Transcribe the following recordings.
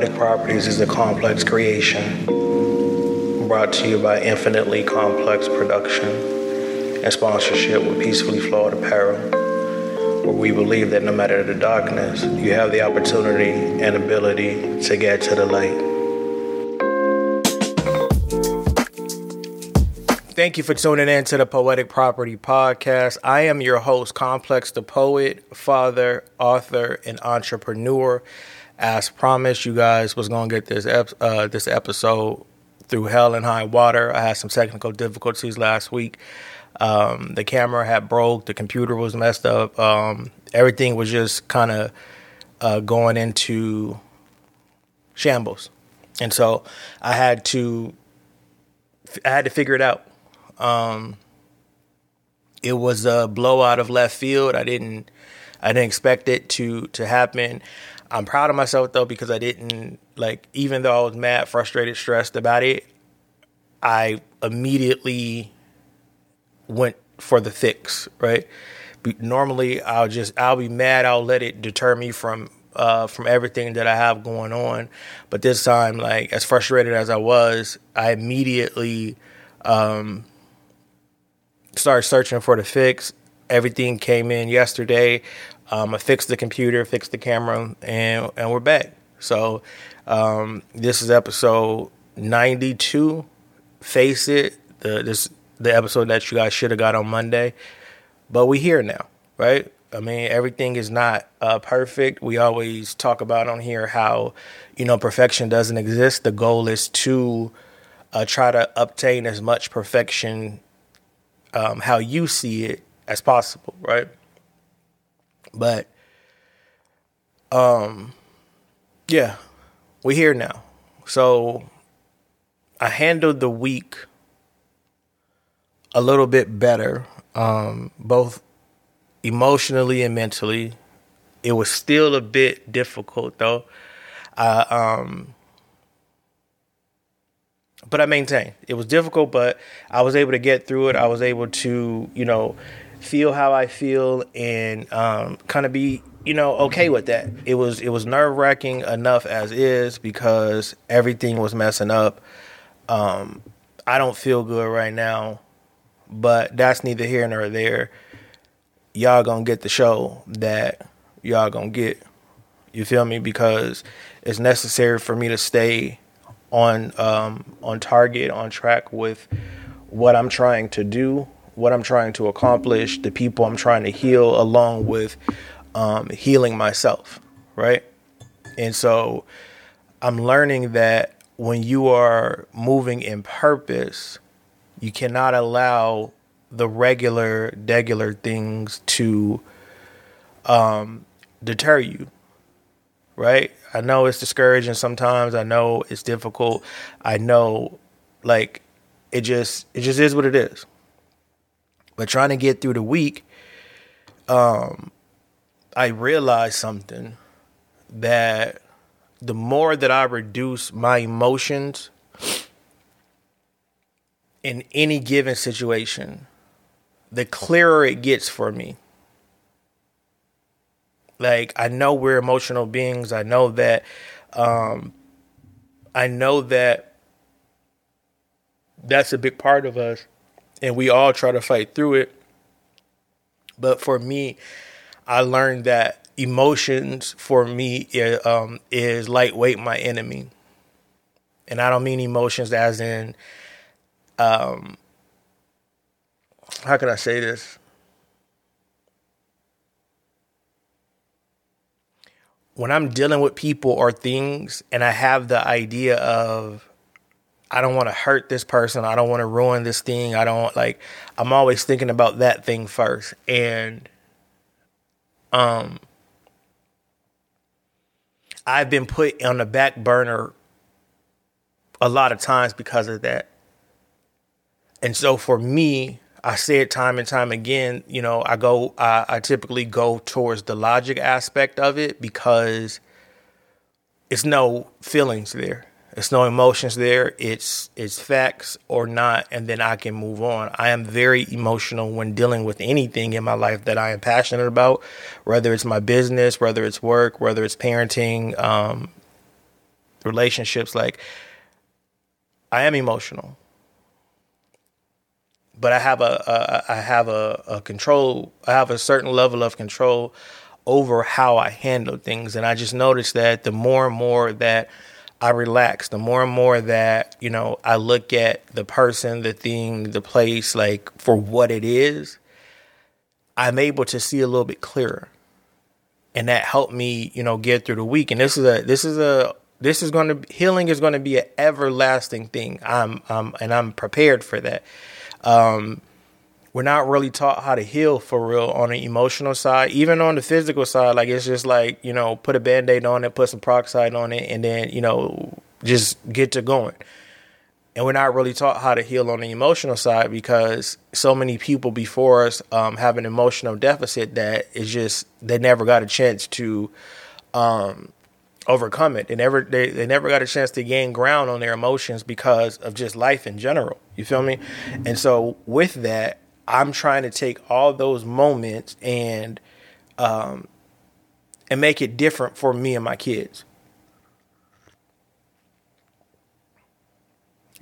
Poetic Properties is a complex creation brought to you by Infinitely Complex Production and sponsorship with Peacefully Flawed Apparel, where we believe that no matter the darkness, you have the opportunity and ability to get to the light. Thank you for tuning in to the Poetic Property Podcast. I am your host, Complex the Poet, father, author, and entrepreneur. As promised, you guys was gonna get this ep- uh, this episode through hell and high water. I had some technical difficulties last week. Um, the camera had broke, the computer was messed up. Um, everything was just kind of uh, going into shambles, and so I had to I had to figure it out. Um, it was a blowout of left field. I didn't I didn't expect it to to happen. I'm proud of myself though because I didn't like even though I was mad, frustrated, stressed about it, I immediately went for the fix, right? But Normally I'll just I'll be mad, I'll let it deter me from uh, from everything that I have going on. But this time, like as frustrated as I was, I immediately um, started searching for the fix. Everything came in yesterday. Um, I fixed the computer, fixed the camera, and and we're back. So um, this is episode ninety two. Face it, the this the episode that you guys should have got on Monday, but we here now, right? I mean, everything is not uh, perfect. We always talk about on here how you know perfection doesn't exist. The goal is to uh, try to obtain as much perfection um, how you see it as possible, right? But um yeah, we're here now. So I handled the week a little bit better, um, both emotionally and mentally. It was still a bit difficult though. I um but I maintained. It was difficult, but I was able to get through it. I was able to, you know, feel how I feel and um, kind of be, you know, okay with that. It was it was nerve wracking enough as is because everything was messing up. Um, I don't feel good right now, but that's neither here nor there. Y'all gonna get the show that y'all gonna get. You feel me? Because it's necessary for me to stay on um, on target, on track with what I'm trying to do, what I'm trying to accomplish, the people I'm trying to heal, along with um, healing myself, right? And so I'm learning that when you are moving in purpose, you cannot allow the regular, degular things to um, deter you, right? I know it's discouraging sometimes. I know it's difficult. I know like it just it just is what it is. But trying to get through the week, um, I realized something that the more that I reduce my emotions in any given situation, the clearer it gets for me. Like I know we're emotional beings. I know that um I know that that's a big part of us and we all try to fight through it. But for me, I learned that emotions for me um, is lightweight my enemy. And I don't mean emotions as in um how can I say this? when I'm dealing with people or things and I have the idea of I don't want to hurt this person, I don't want to ruin this thing, I don't like I'm always thinking about that thing first and um I've been put on the back burner a lot of times because of that. And so for me, I say it time and time again. You know, I go, I, I typically go towards the logic aspect of it because it's no feelings there. It's no emotions there. It's it's facts or not, and then I can move on. I am very emotional when dealing with anything in my life that I am passionate about, whether it's my business, whether it's work, whether it's parenting, um, relationships. Like I am emotional, but I have a, a I have a, a control. I have a certain level of control over how I handle things, and I just noticed that the more and more that I relax, the more and more that, you know, I look at the person, the thing, the place, like for what it is, I'm able to see a little bit clearer. And that helped me, you know, get through the week. And this is a, this is a, this is going to, healing is going to be an everlasting thing. I'm, um, and I'm prepared for that. Um, we're not really taught how to heal for real on the emotional side, even on the physical side. Like it's just like you know, put a band aid on it, put some peroxide on it, and then you know, just get to going. And we're not really taught how to heal on the emotional side because so many people before us um, have an emotional deficit that is just they never got a chance to um, overcome it. They never they, they never got a chance to gain ground on their emotions because of just life in general. You feel me? And so with that, I'm trying to take all those moments and um, and make it different for me and my kids.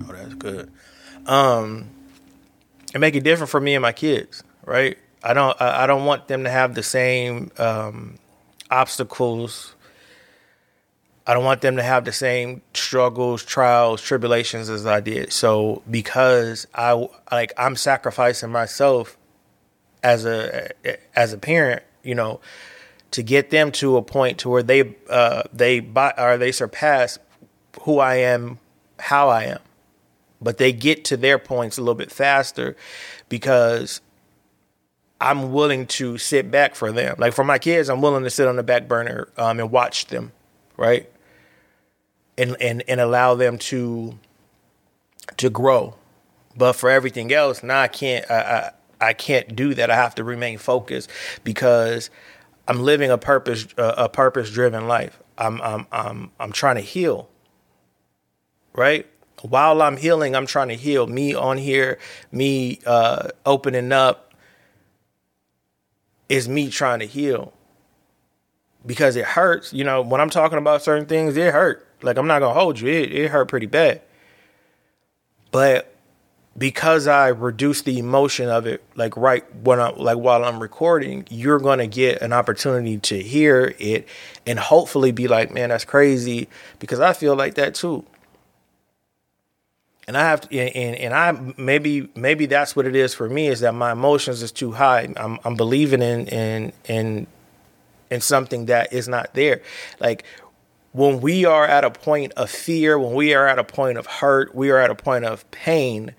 Oh, that's good. Um, and make it different for me and my kids, right? I don't I, I don't want them to have the same um, obstacles I don't want them to have the same struggles, trials, tribulations as I did. So because I like I'm sacrificing myself as a as a parent, you know, to get them to a point to where they uh they buy or they surpass who I am, how I am. But they get to their points a little bit faster because I'm willing to sit back for them. Like for my kids, I'm willing to sit on the back burner um, and watch them, right? And and and allow them to to grow. But for everything else, now I can't I, I, I can't do that. I have to remain focused because I'm living a purpose uh, a purpose driven life. I'm I'm I'm I'm trying to heal. Right? While I'm healing, I'm trying to heal. Me on here, me uh, opening up is me trying to heal. Because it hurts. You know, when I'm talking about certain things, it hurt. Like I'm not gonna hold you. It it hurt pretty bad. But because I reduce the emotion of it, like right when I like while I'm recording, you're gonna get an opportunity to hear it and hopefully be like, man, that's crazy because I feel like that too. And I have to, and and I maybe maybe that's what it is for me is that my emotions is too high. I'm I'm believing in in in in something that is not there. Like when we are at a point of fear, when we are at a point of hurt, we are at a point of pain,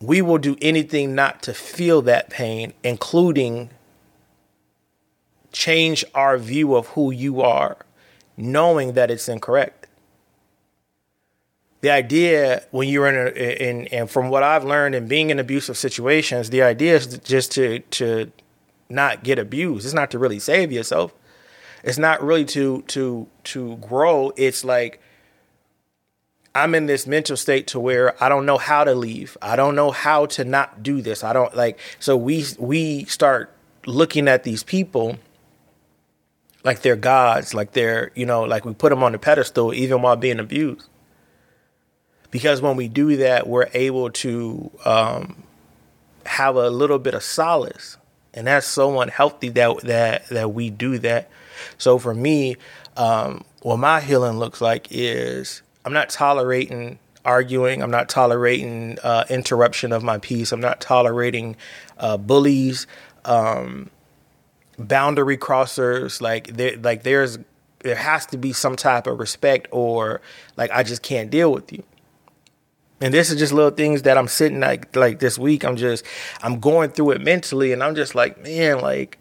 we will do anything not to feel that pain, including change our view of who you are, knowing that it's incorrect. The idea when you're in, a, in and from what I've learned in being in abusive situations, the idea is just to to not get abused. It's not to really save yourself. It's not really to to to grow. It's like I'm in this mental state to where I don't know how to leave. I don't know how to not do this. I don't like so we we start looking at these people like they're gods, like they're, you know, like we put them on the pedestal even while being abused. Because when we do that, we're able to um, have a little bit of solace. And that's so unhealthy that that that we do that so for me, um, what my healing looks like is I'm not tolerating arguing. I'm not tolerating uh, interruption of my peace. I'm not tolerating uh, bullies, um, boundary crossers. Like there, like there's there has to be some type of respect, or like I just can't deal with you. And this is just little things that I'm sitting like like this week. I'm just I'm going through it mentally, and I'm just like, man, like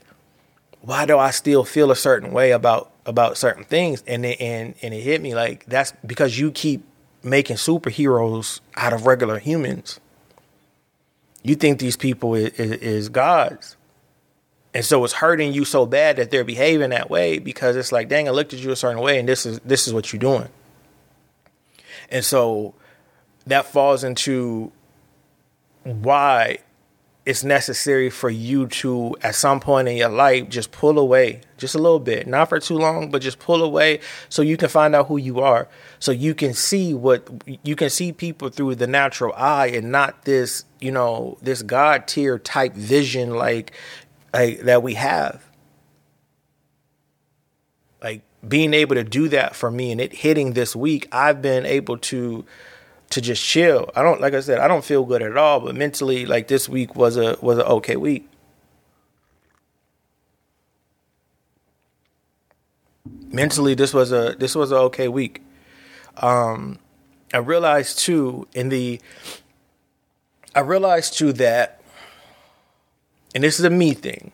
why do I still feel a certain way about about certain things? And it, and and it hit me like that's because you keep making superheroes out of regular humans. You think these people is, is, is gods. And so it's hurting you so bad that they're behaving that way because it's like, dang, I looked at you a certain way and this is this is what you're doing. And so that falls into why it's necessary for you to at some point in your life just pull away just a little bit. Not for too long but just pull away so you can find out who you are. So you can see what you can see people through the natural eye and not this you know this god tier type vision like, like that we have. Like being able to do that for me and it hitting this week i've been able to to just chill. I don't like I said, I don't feel good at all, but mentally like this week was a was an okay week. Mentally this was a this was an okay week. Um I realized too in the I realized too that and this is a me thing.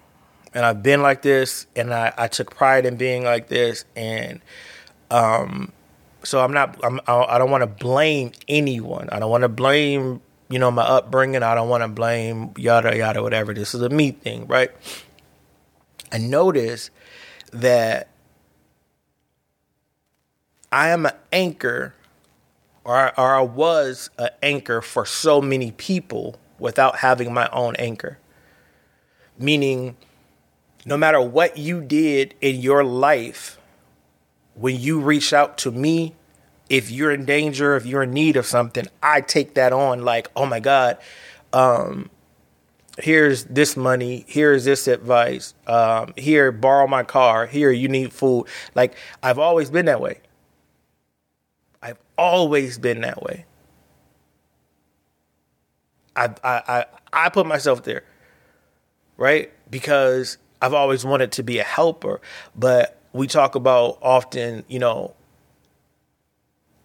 And I've been like this and I, I took pride in being like this and um so I'm not. I'm, I don't want to blame anyone. I don't want to blame you know my upbringing. I don't want to blame yada yada whatever. This is a me thing, right? I notice that I am an anchor, or or I was an anchor for so many people without having my own anchor. Meaning, no matter what you did in your life when you reach out to me, if you're in danger, if you're in need of something, I take that on like, oh my God, um, here's this money, here's this advice, um, here, borrow my car, here, you need food. Like, I've always been that way. I've always been that way. I, I, I, I put myself there, right? Because I've always wanted to be a helper, but we talk about often, you know,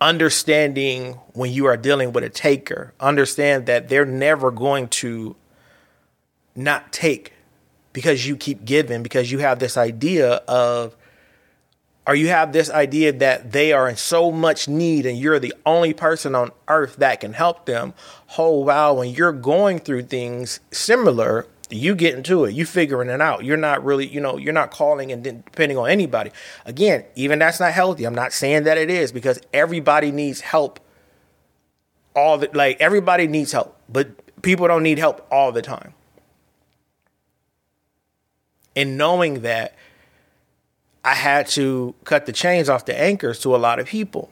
understanding when you are dealing with a taker, understand that they're never going to not take because you keep giving, because you have this idea of, or you have this idea that they are in so much need and you're the only person on earth that can help them. Oh, wow, when you're going through things similar, you get into it you figuring it out. You're not really you know you're not calling and depending on anybody. Again even that's not healthy. I'm not saying that it is because everybody needs help all the like everybody needs help but people don't need help all the time. And knowing that i had to cut the chains off the anchors to a lot of people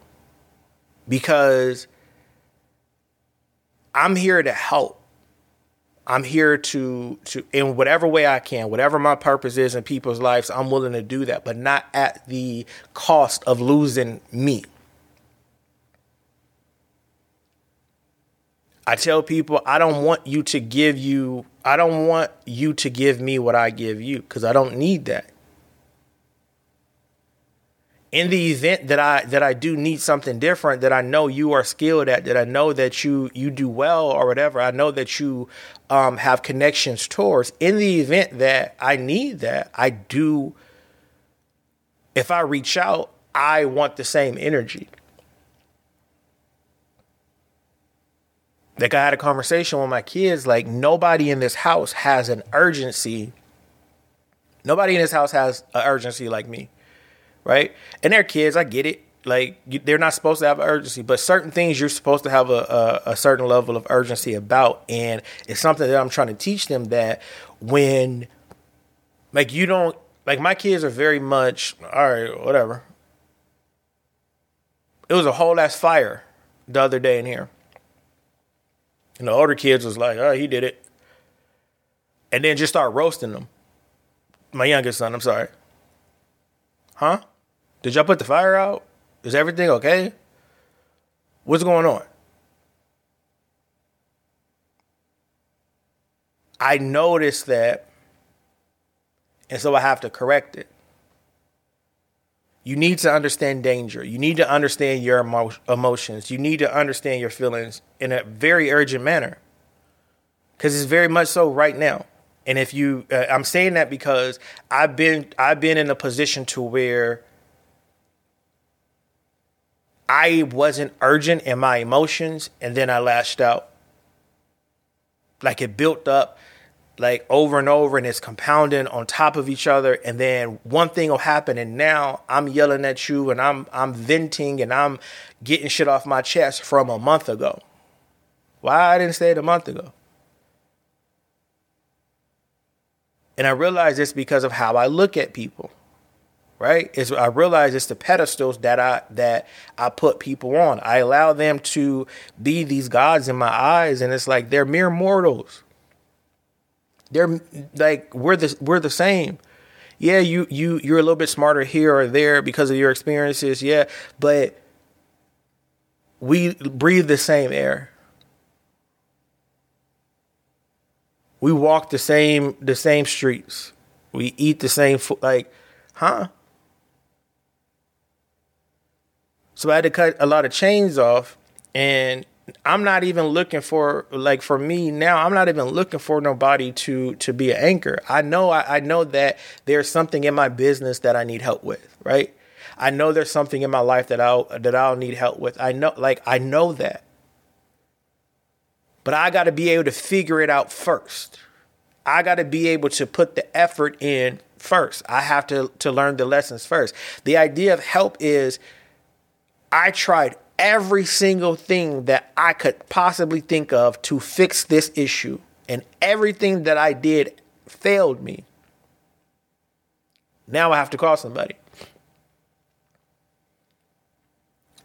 because i'm here to help I'm here to to in whatever way I can, whatever my purpose is in people's lives, I'm willing to do that, but not at the cost of losing me. I tell people I don't want you to give you I don't want you to give me what I give you cuz I don't need that in the event that I that I do need something different that I know you are skilled at, that I know that you you do well or whatever, I know that you um, have connections towards. In the event that I need that, I do. If I reach out, I want the same energy. Like I had a conversation with my kids, like nobody in this house has an urgency. Nobody in this house has an urgency like me right? And they're kids. I get it. Like they're not supposed to have urgency, but certain things you're supposed to have a, a, a certain level of urgency about, and it's something that I'm trying to teach them that when, like, you don't like my kids are very much all right, whatever. It was a whole ass fire the other day in here. And the older kids was like, oh, he did it. And then just start roasting them. My youngest son, I'm sorry. Huh? Did y'all put the fire out? Is everything okay? What's going on? I noticed that, and so I have to correct it. You need to understand danger. You need to understand your emo- emotions. You need to understand your feelings in a very urgent manner. Because it's very much so right now. And if you, uh, I'm saying that because I've been, I've been in a position to where I wasn't urgent in my emotions and then I lashed out. Like it built up like over and over and it's compounding on top of each other and then one thing will happen and now I'm yelling at you and I'm I'm venting and I'm getting shit off my chest from a month ago. Why I didn't say it a month ago? And I realize it's because of how I look at people. Right? Is I realize it's the pedestals that I that I put people on. I allow them to be these gods in my eyes, and it's like they're mere mortals. They're like we're the we're the same. Yeah, you you you're a little bit smarter here or there because of your experiences. Yeah, but we breathe the same air. We walk the same the same streets. We eat the same food. Like, huh? So I had to cut a lot of chains off, and I'm not even looking for like for me now. I'm not even looking for nobody to to be an anchor. I know I, I know that there's something in my business that I need help with, right? I know there's something in my life that I'll that I'll need help with. I know like I know that. But I got to be able to figure it out first. I got to be able to put the effort in first. I have to to learn the lessons first. The idea of help is I tried every single thing that I could possibly think of to fix this issue and everything that I did failed me. Now I have to call somebody.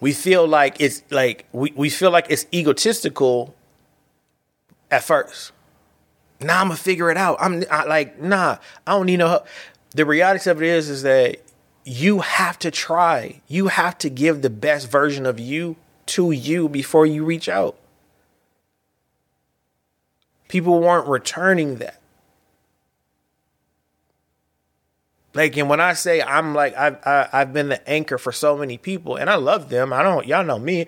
we feel like it's like we, we feel like it's egotistical at first. Nah, I'm gonna figure it out. I'm I, like, nah, I don't need no help. The reality of it is, is that you have to try. You have to give the best version of you to you before you reach out. People weren't returning that. Like, and when I say I'm like I've I, have i have been the anchor for so many people, and I love them. I don't, y'all know me.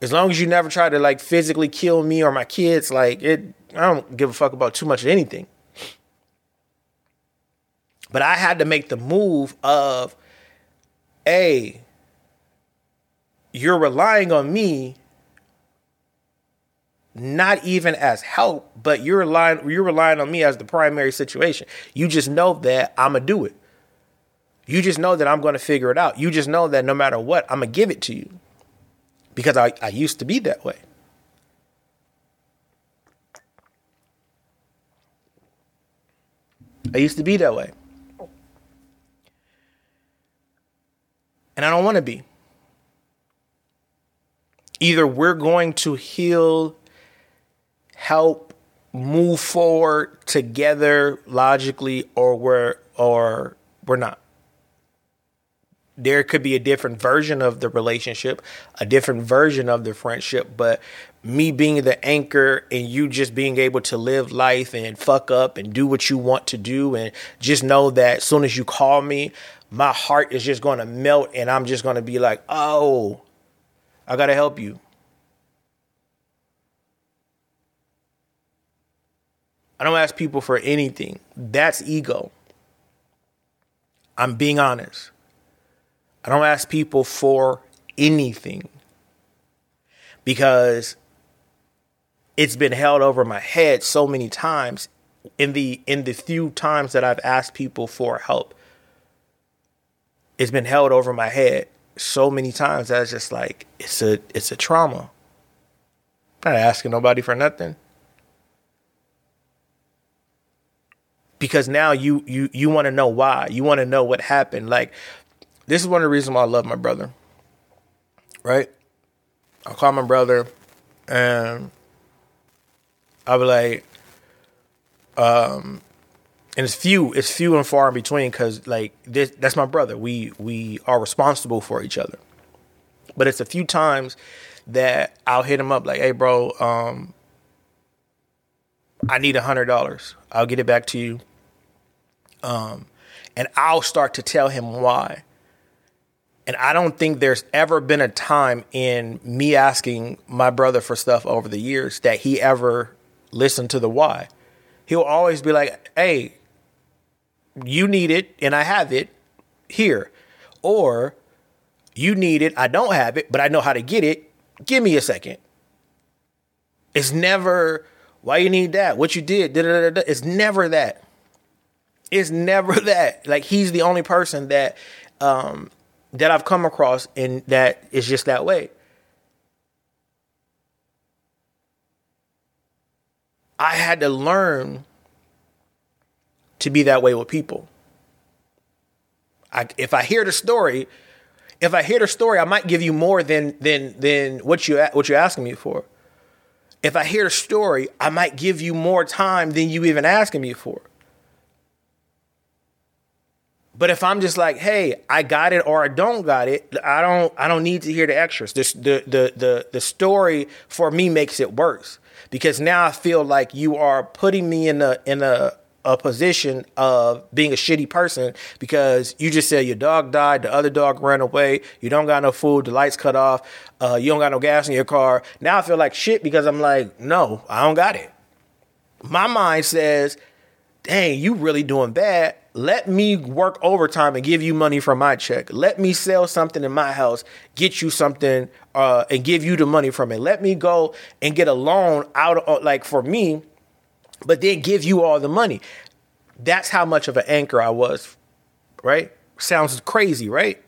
As long as you never try to like physically kill me or my kids, like it, I don't give a fuck about too much of anything. But I had to make the move of, a, you're relying on me not even as help, but you're relying you're relying on me as the primary situation. You just know that I'm gonna do it. You just know that I'm gonna figure it out. You just know that no matter what, I'm gonna give it to you. Because I, I used to be that way. I used to be that way. And I don't want to be. Either we're going to heal help move forward together logically or we're or we're not there could be a different version of the relationship, a different version of the friendship, but me being the anchor and you just being able to live life and fuck up and do what you want to do and just know that as soon as you call me, my heart is just going to melt and I'm just going to be like, "Oh, I got to help you." I don't ask people for anything. That's ego. I'm being honest. I don't ask people for anything because it's been held over my head so many times in the in the few times that I've asked people for help. It's been held over my head so many times that it's just like it's a it's a trauma. I'm not asking nobody for nothing. because now you you you want to know why. You want to know what happened. Like this is one of the reasons why I love my brother. Right? I'll call my brother and I'll be like, um, and it's few, it's few and far in between because like this, that's my brother. We we are responsible for each other. But it's a few times that I'll hit him up like, hey bro, um, I need a hundred dollars. I'll get it back to you. Um, and I'll start to tell him why. And I don't think there's ever been a time in me asking my brother for stuff over the years that he ever listened to the why. He'll always be like, hey, you need it and I have it here. Or you need it, I don't have it, but I know how to get it. Give me a second. It's never why you need that, what you did. It's never that. It's never that. Like he's the only person that um that I've come across and that is just that way. I had to learn to be that way with people. I, if I hear the story, if I hear the story, I might give you more than than than what you what you're asking me for. If I hear the story, I might give you more time than you even asking me for. But if I'm just like, hey, I got it or I don't got it, I don't I don't need to hear the extras. The the the the, the story for me makes it worse because now I feel like you are putting me in a in a a position of being a shitty person because you just said your dog died, the other dog ran away, you don't got no food, the lights cut off, uh, you don't got no gas in your car. Now I feel like shit because I'm like, no, I don't got it. My mind says, dang, you really doing bad. Let me work overtime and give you money from my check. Let me sell something in my house, get you something, uh, and give you the money from it. Let me go and get a loan out of, like for me, but then give you all the money. That's how much of an anchor I was, right? Sounds crazy, right?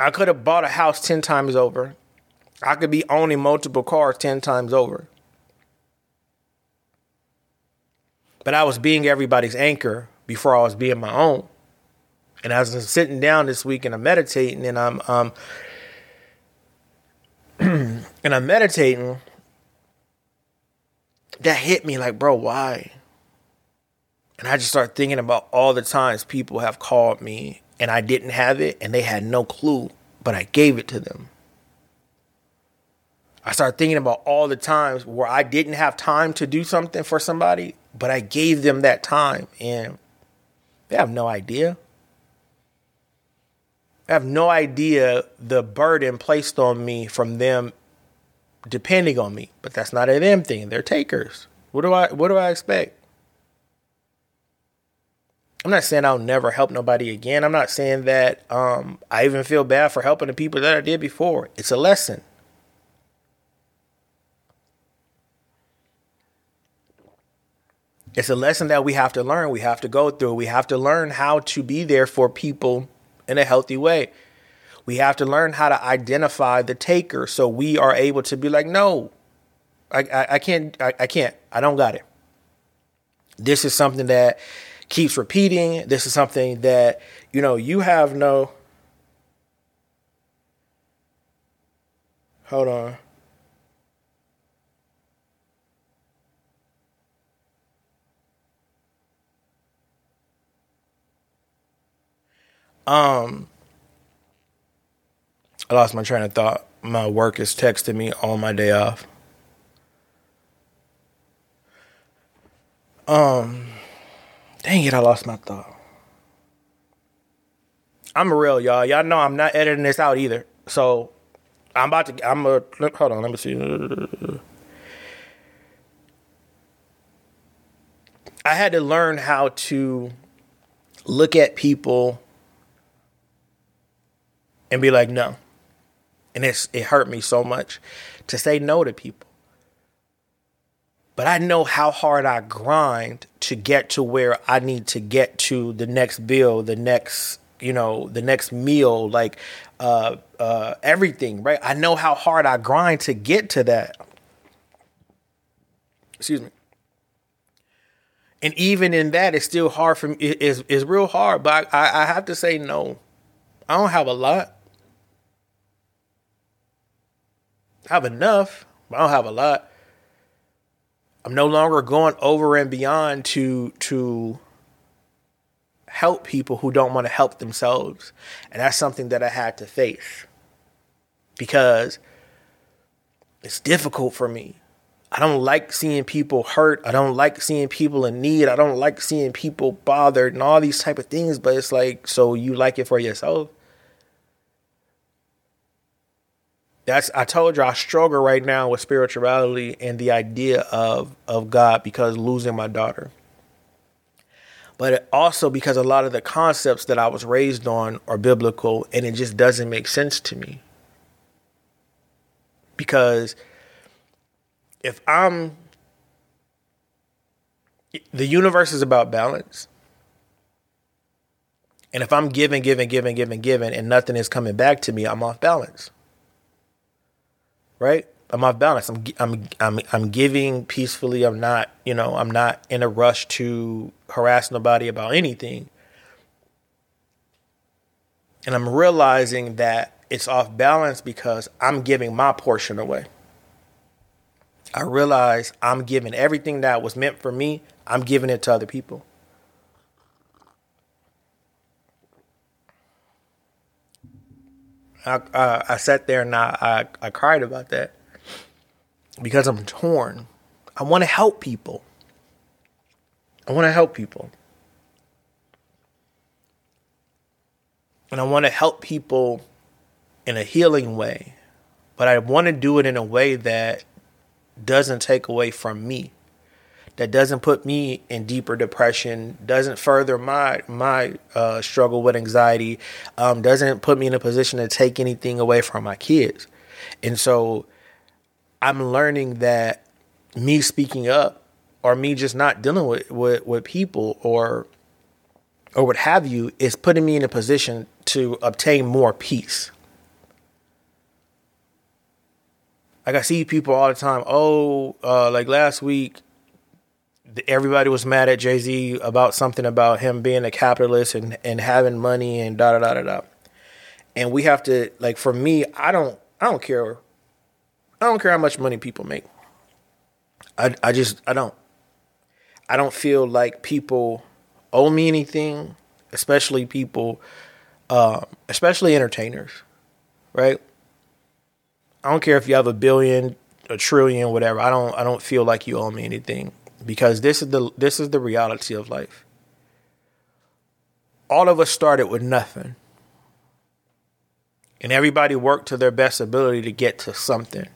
I could have bought a house 10 times over. I could be owning multiple cars 10 times over. But I was being everybody's anchor before I was being my own. And as I'm sitting down this week and I'm meditating and I'm um and I'm meditating, that hit me like, bro, why? And I just started thinking about all the times people have called me and I didn't have it and they had no clue, but I gave it to them. I started thinking about all the times where I didn't have time to do something for somebody, but I gave them that time and they have no idea. I have no idea the burden placed on me from them depending on me. But that's not a them thing. They're takers. What do I what do I expect? I'm not saying I'll never help nobody again. I'm not saying that um, I even feel bad for helping the people that I did before. It's a lesson. It's a lesson that we have to learn. We have to go through. We have to learn how to be there for people in a healthy way. We have to learn how to identify the taker so we are able to be like, no, I, I, I can't, I, I can't, I don't got it. This is something that keeps repeating. This is something that, you know, you have no. Hold on. Um, I lost my train of thought. My work is texting me on my day off. Um, dang it, I lost my thought. I'm real, y'all. Y'all know I'm not editing this out either. So I'm about to. I'm a. Hold on. Let me see. I had to learn how to look at people and be like, no and it's it hurt me so much to say no to people. But I know how hard I grind to get to where I need to get to the next bill, the next, you know, the next meal, like uh, uh, everything, right? I know how hard I grind to get to that. Excuse me. And even in that, it's still hard for me. It's, it's real hard, but I, I have to say no. I don't have a lot. I have enough, but I don't have a lot. I'm no longer going over and beyond to to help people who don't want to help themselves. And that's something that I had to face. Because it's difficult for me. I don't like seeing people hurt. I don't like seeing people in need. I don't like seeing people bothered and all these type of things, but it's like so you like it for yourself. That's I told you I struggle right now with spirituality and the idea of of God because losing my daughter. But also because a lot of the concepts that I was raised on are biblical and it just doesn't make sense to me. Because if I'm the universe is about balance. And if I'm giving, giving, giving, giving, giving, and nothing is coming back to me, I'm off balance right? I'm off balance. I'm I'm I'm I'm giving peacefully. I'm not, you know, I'm not in a rush to harass nobody about anything. And I'm realizing that it's off balance because I'm giving my portion away. I realize I'm giving everything that was meant for me, I'm giving it to other people. I, I, sat there and I, I, I cried about that because I'm torn. I want to help people. I want to help people. And I want to help people in a healing way, but I want to do it in a way that doesn't take away from me, that doesn't put me in deeper depression, doesn't further my my uh, struggle with anxiety, um, doesn't put me in a position to take anything away from my kids, and so I'm learning that me speaking up or me just not dealing with, with, with people or or what have you is putting me in a position to obtain more peace. Like I see people all the time. Oh, uh, like last week, everybody was mad at Jay Z about something about him being a capitalist and, and having money and da da da da da. And we have to like for me, I don't I don't care. I don't care how much money people make. I I just I don't. I don't feel like people owe me anything, especially people, uh, especially entertainers, right? I don't care if you have a billion, a trillion, whatever. I don't I don't feel like you owe me anything because this is the this is the reality of life. All of us started with nothing. And everybody worked to their best ability to get to something.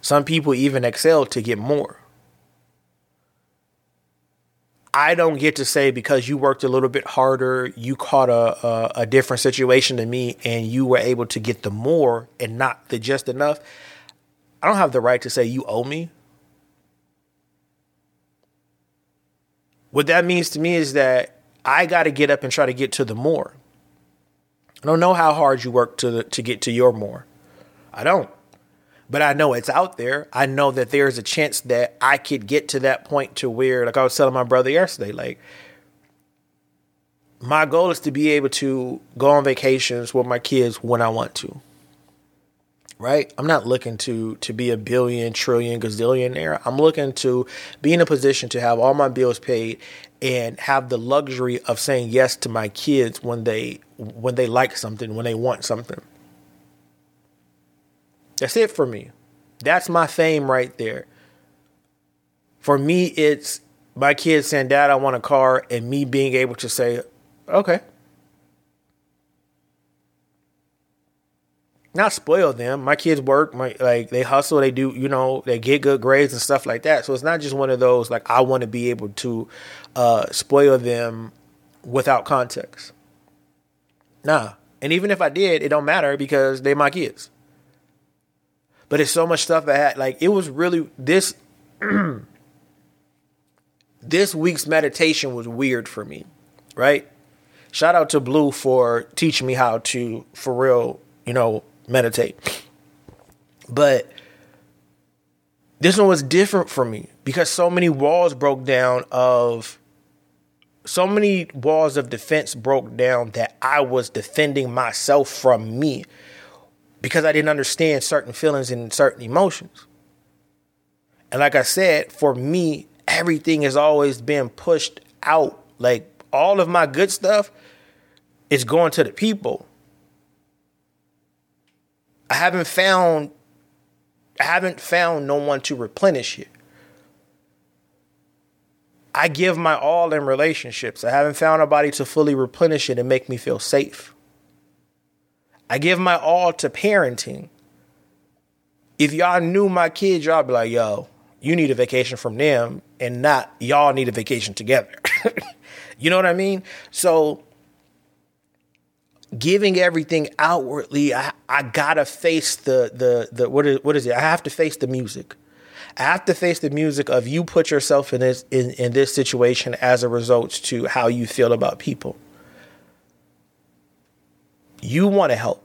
Some people even excel to get more. I don't get to say because you worked a little bit harder, you caught a, a, a different situation than me, and you were able to get the more and not the just enough. I don't have the right to say you owe me. What that means to me is that I got to get up and try to get to the more. I don't know how hard you work to to get to your more. I don't but I know it's out there. I know that there's a chance that I could get to that point to where, like I was telling my brother yesterday, like my goal is to be able to go on vacations with my kids when I want to. Right? I'm not looking to to be a billion, trillion, gazillionaire. I'm looking to be in a position to have all my bills paid and have the luxury of saying yes to my kids when they when they like something, when they want something. That's it for me. That's my fame right there. For me, it's my kids saying, Dad, I want a car, and me being able to say, okay. Not spoil them. My kids work, my like they hustle, they do, you know, they get good grades and stuff like that. So it's not just one of those like I want to be able to uh, spoil them without context. Nah. And even if I did, it don't matter because they're my kids. But it's so much stuff I had. Like it was really this. this week's meditation was weird for me, right? Shout out to Blue for teaching me how to, for real, you know, meditate. But this one was different for me because so many walls broke down of so many walls of defense broke down that I was defending myself from me because I didn't understand certain feelings and certain emotions. And like I said, for me, everything has always been pushed out. Like all of my good stuff is going to the people. I haven't found I haven't found no one to replenish it. I give my all in relationships. I haven't found nobody to fully replenish it and make me feel safe. I give my all to parenting. If y'all knew my kids, y'all be like, yo, you need a vacation from them and not y'all need a vacation together. you know what I mean? So giving everything outwardly, I, I gotta face the the the what is what is it? I have to face the music. I have to face the music of you put yourself in this in, in this situation as a result to how you feel about people. You want to help.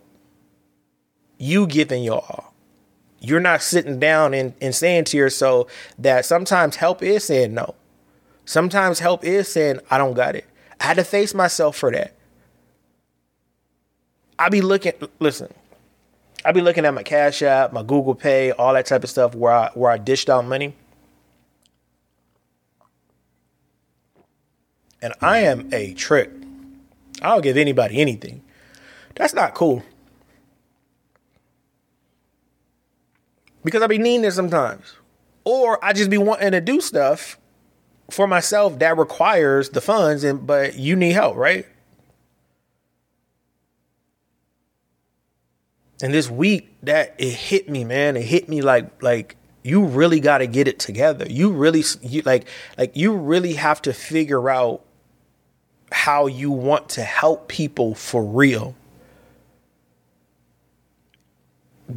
You giving your all. You're not sitting down and, and saying to yourself that sometimes help is saying no. Sometimes help is saying, I don't got it. I had to face myself for that. I be looking, listen, I be looking at my Cash App, my Google Pay, all that type of stuff where I where I dished out money. And I am a trick. I'll give anybody anything. That's not cool. Because I be needing it sometimes. Or I just be wanting to do stuff for myself that requires the funds and but you need help, right? And this week that it hit me, man. It hit me like like you really got to get it together. You really you like like you really have to figure out how you want to help people for real.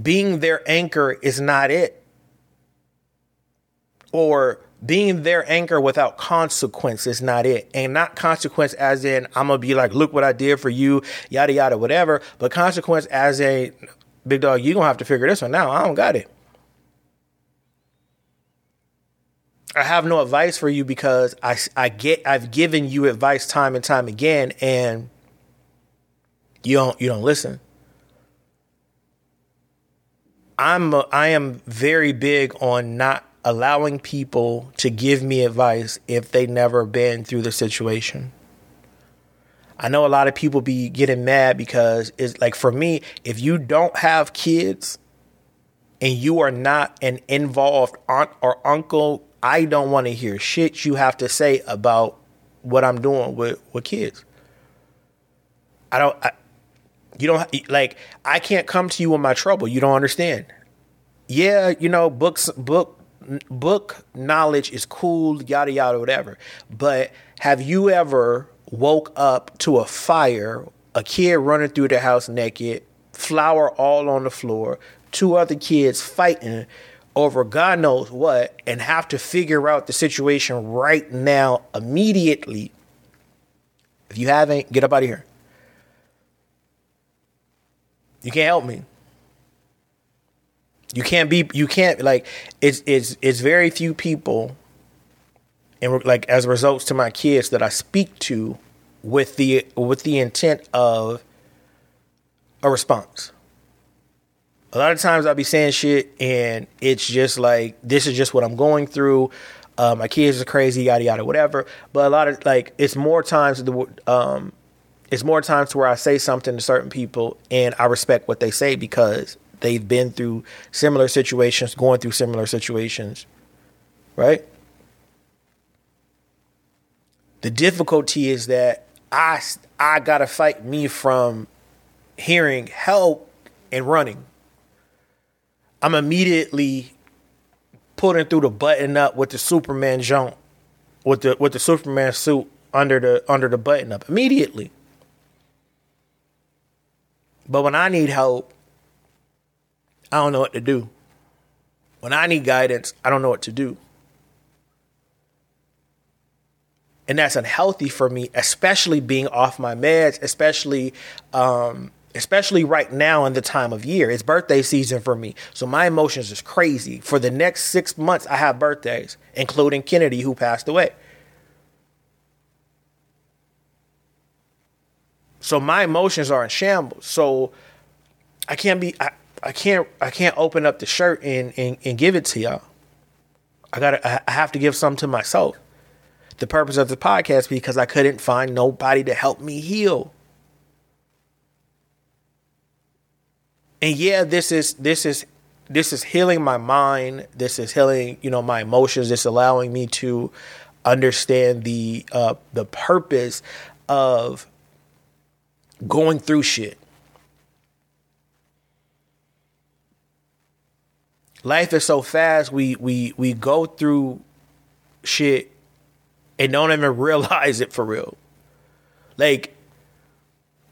Being their anchor is not it. Or being their anchor without consequence is not it. And not consequence as in, I'm going to be like, look what I did for you, yada, yada, whatever. But consequence as a big dog, you're going to have to figure this one out. I don't got it. I have no advice for you because I, I get I've given you advice time and time again and you don't you don't listen. I'm a, I am very big on not allowing people to give me advice if they never been through the situation. I know a lot of people be getting mad because it's like for me, if you don't have kids and you are not an involved aunt or uncle, I don't want to hear shit you have to say about what I'm doing with with kids. I don't I, you don't like I can't come to you with my trouble. You don't understand. Yeah, you know, books book book knowledge is cool, yada yada, whatever. But have you ever woke up to a fire, a kid running through the house naked, flour all on the floor, two other kids fighting over God knows what, and have to figure out the situation right now, immediately? If you haven't, get up out of here. You can't help me. You can't be. You can't like. It's it's it's very few people, and like as results to my kids that I speak to, with the with the intent of a response. A lot of times I'll be saying shit and it's just like this is just what I'm going through. Uh, my kids are crazy, yada yada, whatever. But a lot of like it's more times the um, it's more times to where I say something to certain people and I respect what they say because they've been through similar situations, going through similar situations, right? The difficulty is that I I gotta fight me from hearing help and running. I'm immediately putting through the button up with the Superman jump, with the with the Superman suit under the under the button up immediately. But when I need help, I don't know what to do. When I need guidance, I don't know what to do. And that's unhealthy for me, especially being off my meds, especially um, especially right now in the time of year. It's birthday season for me. So my emotions is crazy. For the next six months, I have birthdays, including Kennedy, who passed away. So my emotions are in shambles. So I can't be I can't I can't open up the shirt and, and, and give it to y'all. I gotta I have to give some to myself. The purpose of the podcast because I couldn't find nobody to help me heal. And yeah, this is this is this is healing my mind. This is healing, you know, my emotions. It's allowing me to understand the uh, the purpose of going through shit. Life is so fast. We we we go through shit and don't even realize it for real. Like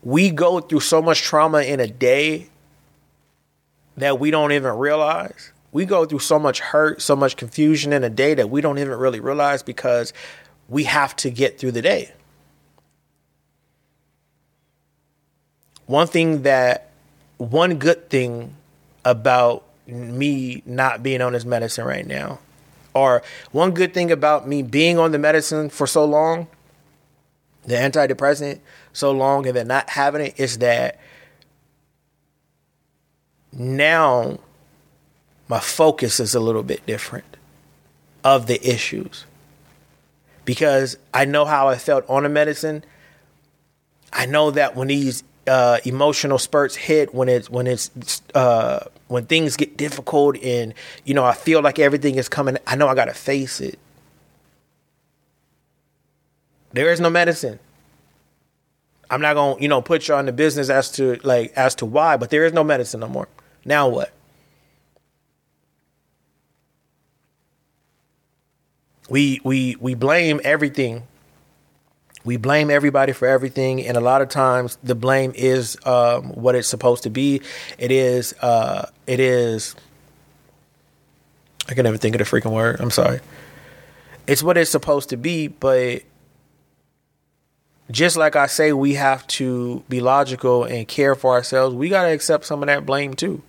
we go through so much trauma in a day that we don't even realize. We go through so much hurt, so much confusion in a day that we don't even really realize because we have to get through the day. One thing that, one good thing about me not being on this medicine right now. Or one good thing about me being on the medicine for so long, the antidepressant so long, and then not having it is that now my focus is a little bit different of the issues. Because I know how I felt on the medicine. I know that when these uh, emotional spurts hit, when it's when it's uh, when things get difficult, and you know I feel like everything is coming, I know I gotta face it. There is no medicine. I'm not gonna, you know, put you on the business as to like as to why, but there is no medicine no more. Now what? We we we blame everything. We blame everybody for everything, and a lot of times the blame is um, what it's supposed to be. It is uh, it is. I can never think of the freaking word. I'm sorry. It's what it's supposed to be, but just like I say, we have to be logical and care for ourselves. We got to accept some of that blame too.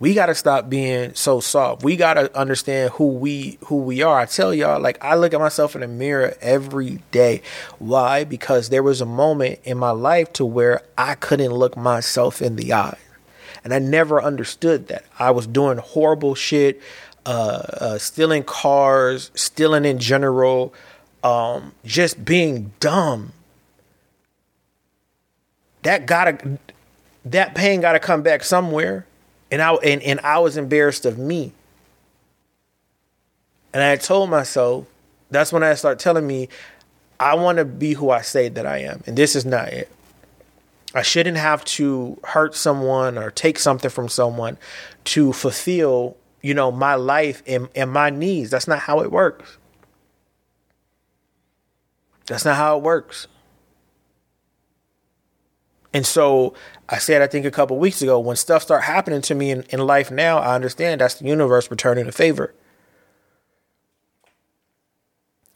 We got to stop being so soft. We got to understand who we who we are. I tell y'all, like I look at myself in the mirror every day. Why? Because there was a moment in my life to where I couldn't look myself in the eye, and I never understood that. I was doing horrible shit, uh, uh, stealing cars, stealing in general um, just being dumb. That gotta, that pain gotta come back somewhere, and I and, and I was embarrassed of me. And I told myself, that's when I start telling me, I want to be who I say that I am, and this is not it. I shouldn't have to hurt someone or take something from someone to fulfill, you know, my life and, and my needs. That's not how it works. That's not how it works. And so I said, I think a couple weeks ago, when stuff start happening to me in, in life now, I understand that's the universe returning a favor.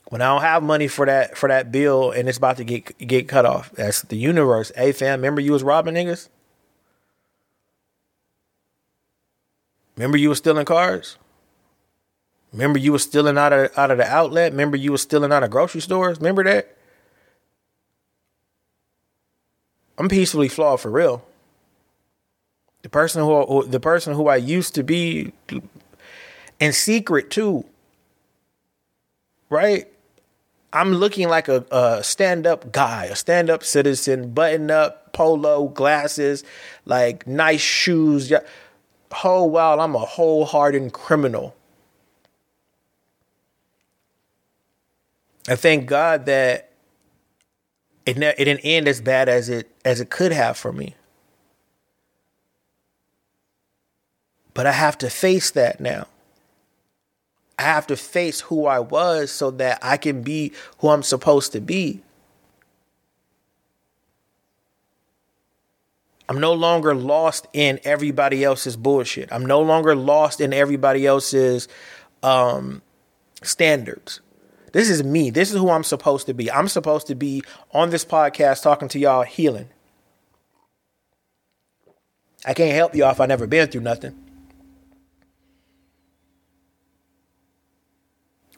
When I don't have money for that for that bill and it's about to get get cut off, that's the universe. Hey fam, remember you was robbing niggas? Remember you was stealing cars? Remember you was stealing out of out of the outlet. Remember you was stealing out of grocery stores. Remember that? I'm peacefully flawed for real. The person who the person who I used to be in secret too. Right? I'm looking like a, a stand up guy, a stand up citizen, button up, polo, glasses, like nice shoes. Whole while I'm a whole criminal. I thank God that it ne- it didn't end as bad as it as it could have for me. But I have to face that now. I have to face who I was so that I can be who I'm supposed to be. I'm no longer lost in everybody else's bullshit. I'm no longer lost in everybody else's um, standards. This is me. This is who I'm supposed to be. I'm supposed to be on this podcast talking to y'all healing. I can't help y'all if I never been through nothing.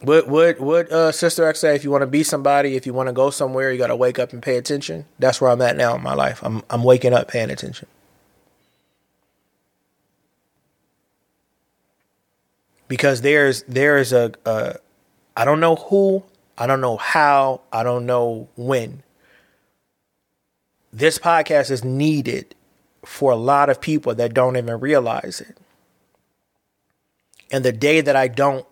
What what what uh, Sister X say? If you want to be somebody, if you want to go somewhere, you got to wake up and pay attention. That's where I'm at now in my life. I'm I'm waking up, paying attention. Because there's there's a, a I don't know who, I don't know how, I don't know when. This podcast is needed for a lot of people that don't even realize it. And the day that I don't,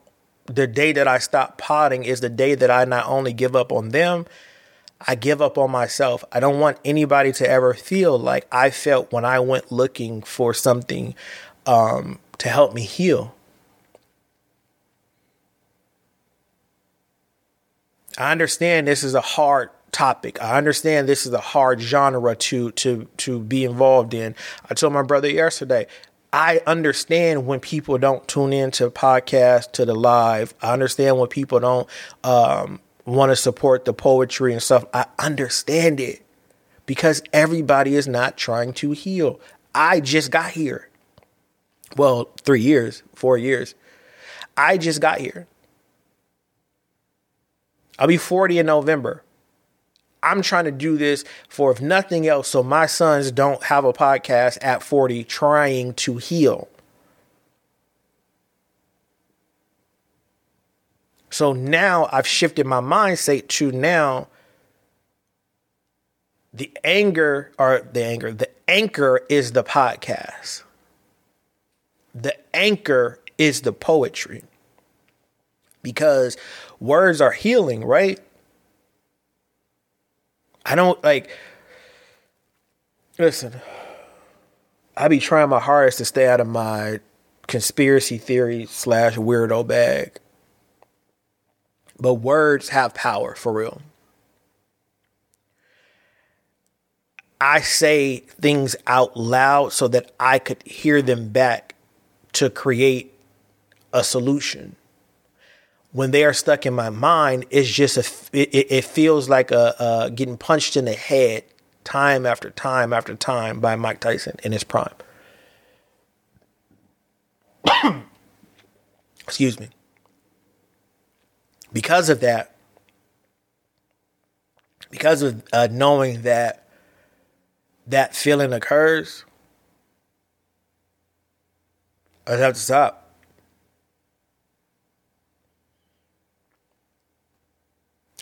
the day that I stop potting is the day that I not only give up on them, I give up on myself. I don't want anybody to ever feel like I felt when I went looking for something um, to help me heal. I understand this is a hard topic. I understand this is a hard genre to to to be involved in. I told my brother yesterday, I understand when people don't tune in to podcast to the live. I understand when people don't um, want to support the poetry and stuff. I understand it because everybody is not trying to heal. I just got here. Well, three years, four years. I just got here. I'll be 40 in November. I'm trying to do this for, if nothing else, so my sons don't have a podcast at 40 trying to heal. So now I've shifted my mindset to now the anger or the anger, the anchor is the podcast. The anchor is the poetry. Because words are healing, right? I don't like listen. I be trying my hardest to stay out of my conspiracy theory slash weirdo bag. But words have power for real. I say things out loud so that I could hear them back to create a solution. When they are stuck in my mind, it's just a, it, it feels like a, a getting punched in the head time after time after time by Mike Tyson in his prime. Excuse me because of that, because of uh, knowing that that feeling occurs, I have to stop.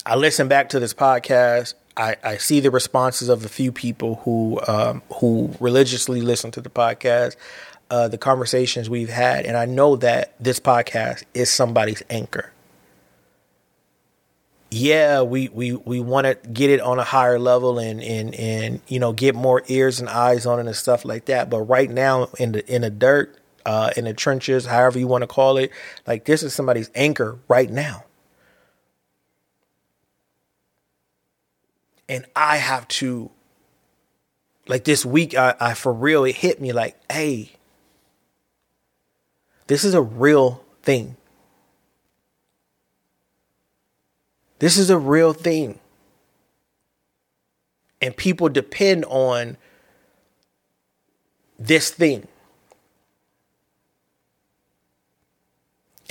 I listen back to this podcast. I, I see the responses of a few people who um, who religiously listen to the podcast, uh, the conversations we've had, and I know that this podcast is somebody's anchor yeah, we we we want to get it on a higher level and and and you know get more ears and eyes on it and stuff like that. But right now in the in the dirt, uh, in the trenches, however you want to call it, like this is somebody's anchor right now. And I have to, like this week, I, I for real, it hit me like, hey, this is a real thing. This is a real thing. And people depend on this thing.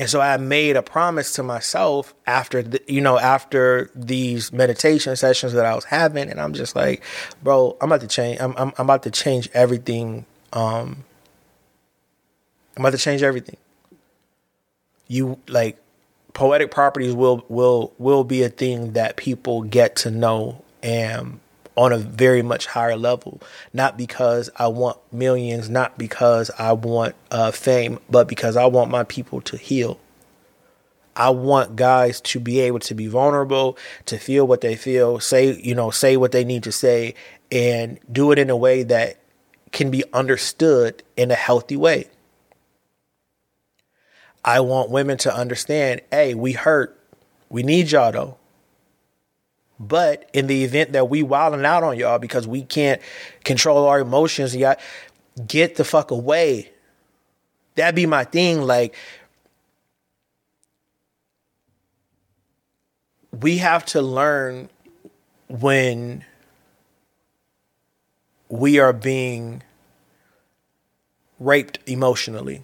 And so I made a promise to myself after the, you know after these meditation sessions that I was having, and I'm just like, bro, I'm about to change. I'm I'm, I'm about to change everything. Um, I'm about to change everything. You like poetic properties will will will be a thing that people get to know and on a very much higher level not because i want millions not because i want uh, fame but because i want my people to heal i want guys to be able to be vulnerable to feel what they feel say you know say what they need to say and do it in a way that can be understood in a healthy way I want women to understand, hey, we hurt. We need y'all though. But in the event that we wilding out on y'all because we can't control our emotions, y'all get the fuck away. That'd be my thing. Like we have to learn when we are being raped emotionally.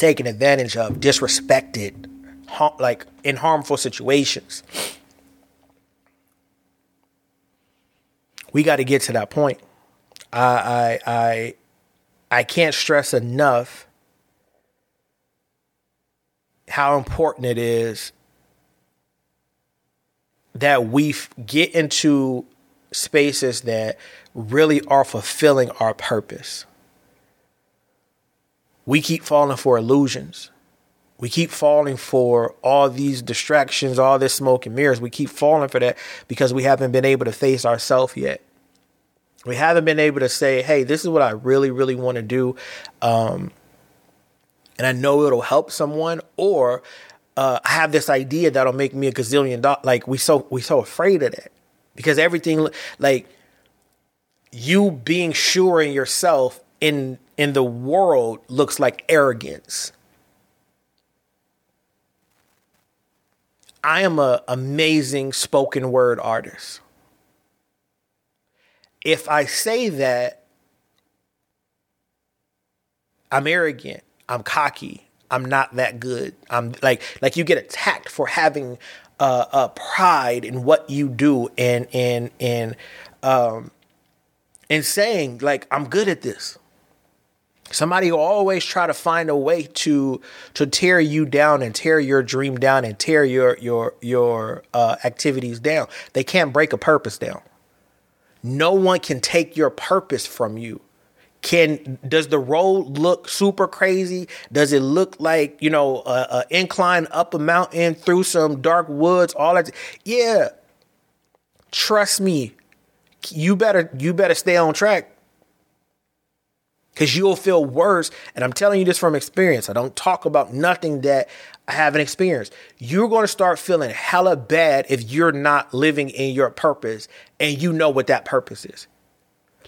taken advantage of, disrespected, like in harmful situations. We got to get to that point. I, I, I, I can't stress enough how important it is that we get into spaces that really are fulfilling our purpose. We keep falling for illusions. We keep falling for all these distractions, all this smoke and mirrors. We keep falling for that because we haven't been able to face ourselves yet. We haven't been able to say, hey, this is what I really, really want to do. Um, and I know it'll help someone, or uh, I have this idea that'll make me a gazillion dollars. Like we so we so afraid of that because everything like you being sure in yourself in in the world looks like arrogance. I am an amazing spoken word artist. If I say that, I'm arrogant, I'm cocky, I'm not that good. I'm like like you get attacked for having uh, pride in what you do and and and um and saying like I'm good at this. Somebody will always try to find a way to to tear you down and tear your dream down and tear your your your uh, activities down. They can't break a purpose down. No one can take your purpose from you. Can does the road look super crazy? Does it look like you know a, a incline up a mountain through some dark woods? All that, yeah. Trust me, you better you better stay on track because you'll feel worse. And I'm telling you this from experience. I don't talk about nothing that I haven't experienced. You're going to start feeling hella bad if you're not living in your purpose and you know what that purpose is.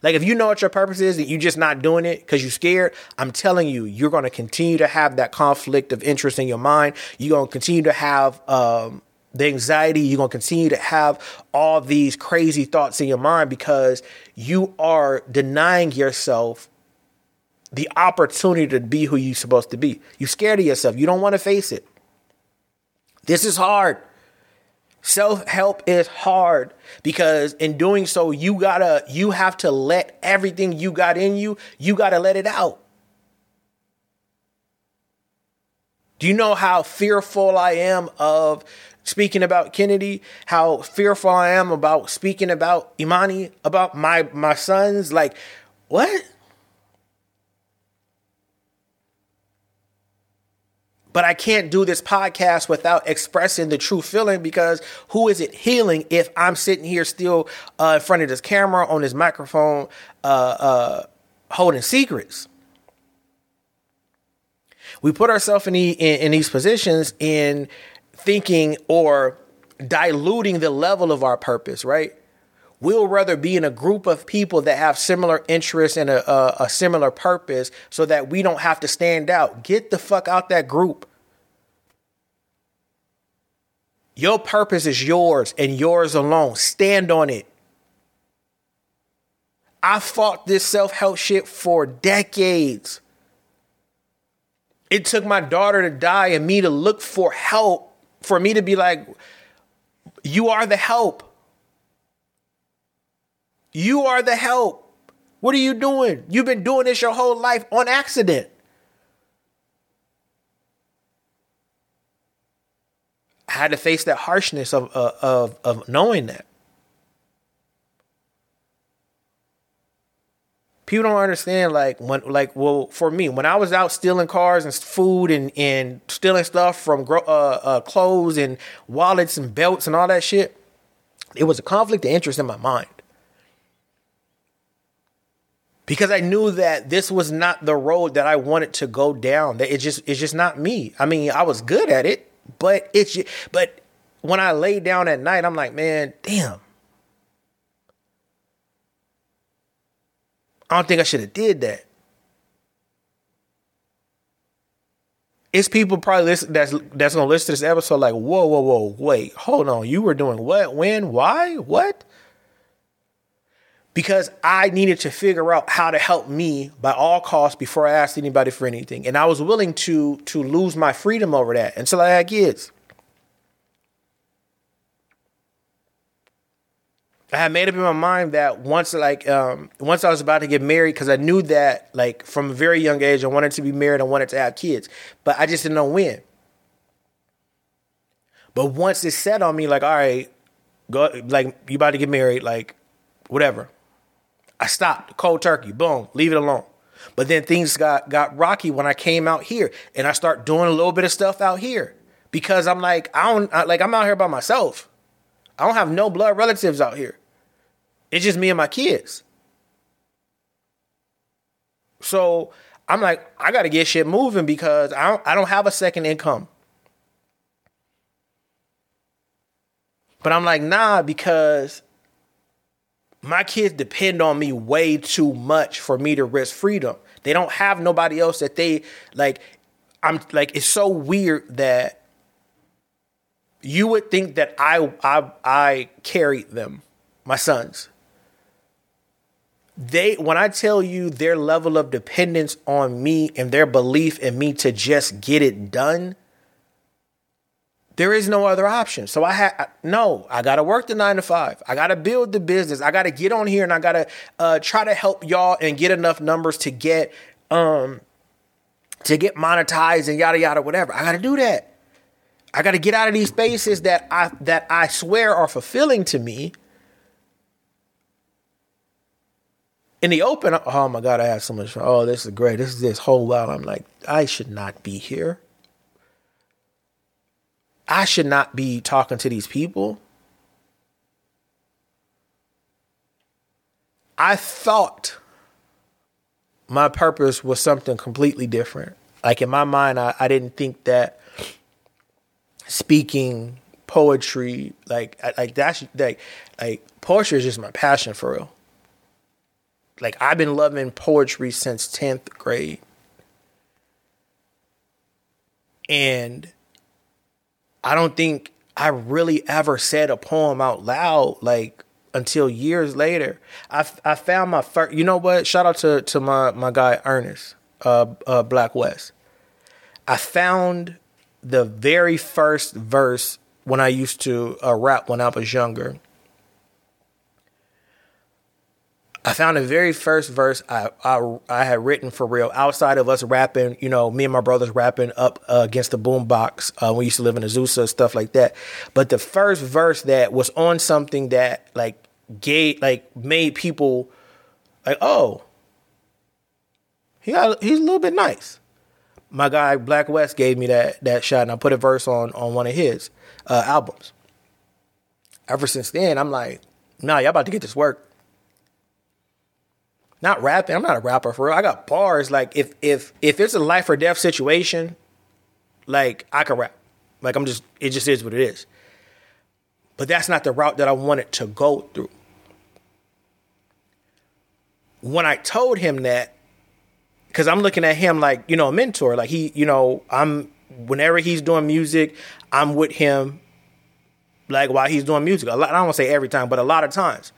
Like if you know what your purpose is and you're just not doing it because you're scared, I'm telling you, you're going to continue to have that conflict of interest in your mind. You're going to continue to have um, the anxiety. You're going to continue to have all these crazy thoughts in your mind because you are denying yourself the opportunity to be who you're supposed to be. You're scared of yourself. You don't want to face it. This is hard. Self help is hard because in doing so, you gotta, you have to let everything you got in you, you gotta let it out. Do you know how fearful I am of speaking about Kennedy? How fearful I am about speaking about Imani, about my my sons? Like, what? But I can't do this podcast without expressing the true feeling because who is it healing if I'm sitting here still uh, in front of this camera on this microphone uh, uh, holding secrets? We put ourselves in, the, in, in these positions in thinking or diluting the level of our purpose, right? We'll rather be in a group of people that have similar interests and a, a, a, similar purpose so that we don't have to stand out. Get the fuck out that group. Your purpose is yours and yours alone. Stand on it. I fought this self help shit for decades. It took my daughter to die and me to look for help, for me to be like, you are the help. You are the help. What are you doing? You've been doing this your whole life on accident. I had to face that harshness of uh, of of knowing that. People don't understand like when like well for me when I was out stealing cars and food and and stealing stuff from uh, uh, clothes and wallets and belts and all that shit, it was a conflict of interest in my mind because I knew that this was not the road that I wanted to go down. That it just it's just not me. I mean, I was good at it, but it's but when I lay down at night, I'm like, man, damn. I don't think I should have did that. It's people probably listen that's that's gonna listen to this episode like, whoa, whoa, whoa, wait, hold on. You were doing what, when, why, what? Because I needed to figure out how to help me by all costs before I asked anybody for anything. And I was willing to to lose my freedom over that until I had kids. I had made up in my mind that once like um, once I was about to get married because I knew that like from a very young age I wanted to be married, I wanted to have kids, but I just didn't know when. But once it set on me, like, all right, go like you about to get married, like whatever. I stopped cold turkey, boom, leave it alone. But then things got got rocky when I came out here, and I start doing a little bit of stuff out here because I'm like I don't I, like I'm out here by myself. I don't have no blood relatives out here. It's just me and my kids. So I'm like I got to get shit moving because I don't I don't have a second income. But I'm like nah because my kids depend on me way too much for me to risk freedom. They don't have nobody else that they like. I'm like, it's so weird that you would think that I I I carried them, my sons. they when I tell you their level of dependence on me and their belief in me to just get it done, there is no other option. So I had no, I got to work the 9 to 5. I got to build the business. I got to get on here and I got to uh, try to help y'all and get enough numbers to get um to get monetized and yada yada whatever. I got to do that. I got to get out of these spaces that I that I swear are fulfilling to me in the open, oh my God, I have so much fun. Oh, this is great. This is this whole while. I'm like, I should not be here. I should not be talking to these people. I thought my purpose was something completely different. Like in my mind, I, I didn't think that speaking poetry, like like that's like like poetry is just my passion for real. Like I've been loving poetry since 10th grade. And I don't think I really ever said a poem out loud like until years later. I, I found my first, you know what? Shout out to, to my, my guy Ernest, uh, uh, Black West. I found the very first verse when I used to uh, rap when I was younger. I found the very first verse I, I, I had written for real outside of us rapping. You know, me and my brothers rapping up uh, against the boombox. Uh, we used to live in Azusa, stuff like that. But the first verse that was on something that like gay, like made people like, oh, he got, he's a little bit nice. My guy Black West gave me that that shot, and I put a verse on on one of his uh, albums. Ever since then, I'm like, nah, y'all about to get this work not rapping. I'm not a rapper for real. I got bars. Like if if if it's a life or death situation, like I can rap. Like I'm just it just is what it is. But that's not the route that I wanted to go through. When I told him that, because I'm looking at him like, you know, a mentor. Like he, you know, I'm whenever he's doing music, I'm with him like while he's doing music. A lot, I don't want to say every time, but a lot of times.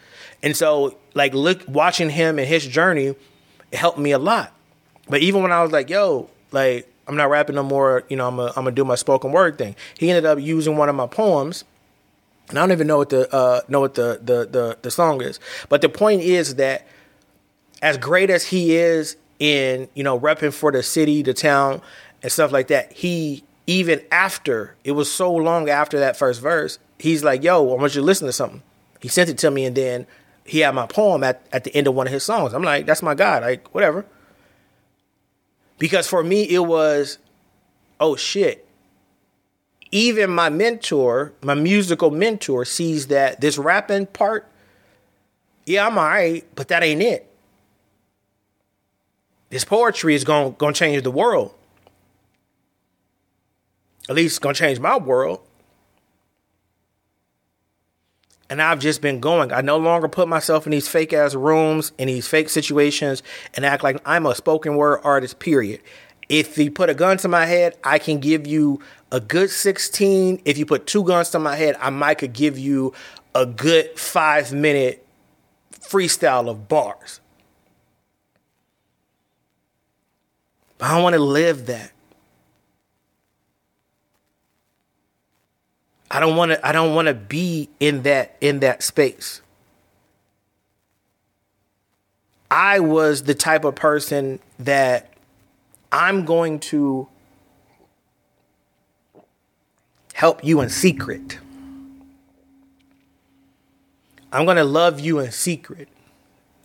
And so, like, look, watching him and his journey, it helped me a lot. But even when I was like, yo, like, I'm not rapping no more, you know, I'm gonna do my spoken word thing. He ended up using one of my poems, and I don't even know what the uh, know what the, the the the song is. But the point is that as great as he is in, you know, repping for the city, the town, and stuff like that, he even after it was so long after that first verse, he's like, "Yo, I want you to listen to something." He sent it to me, and then he had my poem at, at the end of one of his songs. I'm like, that's my guy. Like, whatever. Because for me, it was, oh shit. Even my mentor, my musical mentor, sees that this rapping part, yeah, I'm all right, but that ain't it. This poetry is going to change the world. At least it's to change my world. And I've just been going. I no longer put myself in these fake ass rooms, in these fake situations, and act like I'm a spoken word artist, period. If you put a gun to my head, I can give you a good 16. If you put two guns to my head, I might could give you a good five minute freestyle of bars. But I don't want to live that. I don't want to I don't want to be in that in that space. I was the type of person that I'm going to help you in secret. I'm going to love you in secret.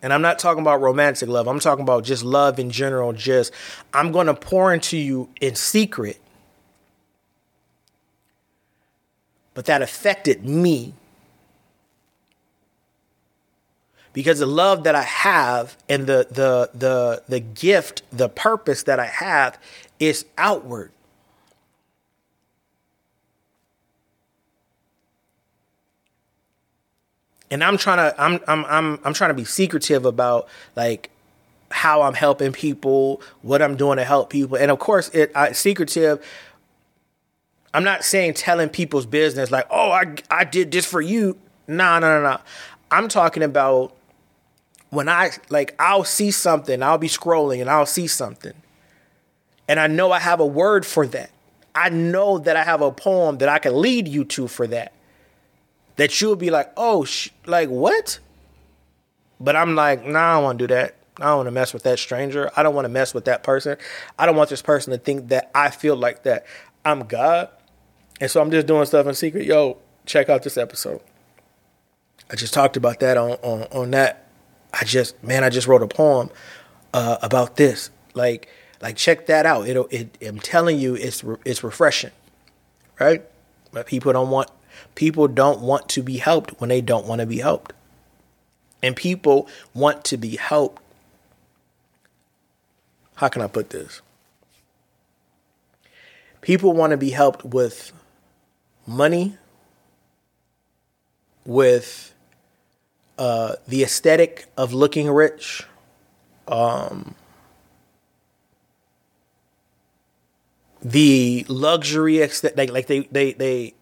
And I'm not talking about romantic love. I'm talking about just love in general. Just, I'm going to pour into you in secret. But that affected me. Because the love that I have and the the the the gift, the purpose that I have is outward. And I'm trying to I'm I'm I'm I'm trying to be secretive about like how I'm helping people, what I'm doing to help people. And of course, it I, secretive I'm not saying telling people's business like, oh, I I did this for you. No, no, no, no. I'm talking about when I like I'll see something, I'll be scrolling and I'll see something. And I know I have a word for that. I know that I have a poem that I can lead you to for that. That you'll be like, "Oh, sh- like what?" But I'm like, "Nah, I don't want to do that. I don't want to mess with that stranger. I don't want to mess with that person. I don't want this person to think that I feel like that. I'm God. And so I'm just doing stuff in secret. Yo, check out this episode. I just talked about that on on, on that. I just man, I just wrote a poem uh, about this. Like like check that out. It'll it, I'm telling you, it's it's refreshing, right? But people don't want people don't want to be helped when they don't want to be helped, and people want to be helped. How can I put this? People want to be helped with money, with uh, the aesthetic of looking rich, um, the luxury like like they they they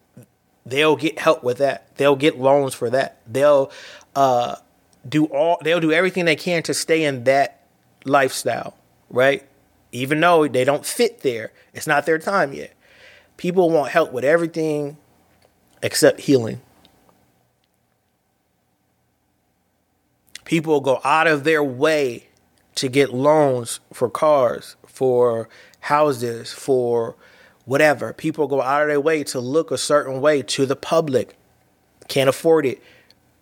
they'll get help with that. They'll get loans for that. They'll uh, do all they'll do everything they can to stay in that lifestyle, right? Even though they don't fit there, it's not their time yet. People want help with everything except healing. People go out of their way to get loans for cars, for houses, for whatever. People go out of their way to look a certain way to the public. Can't afford it.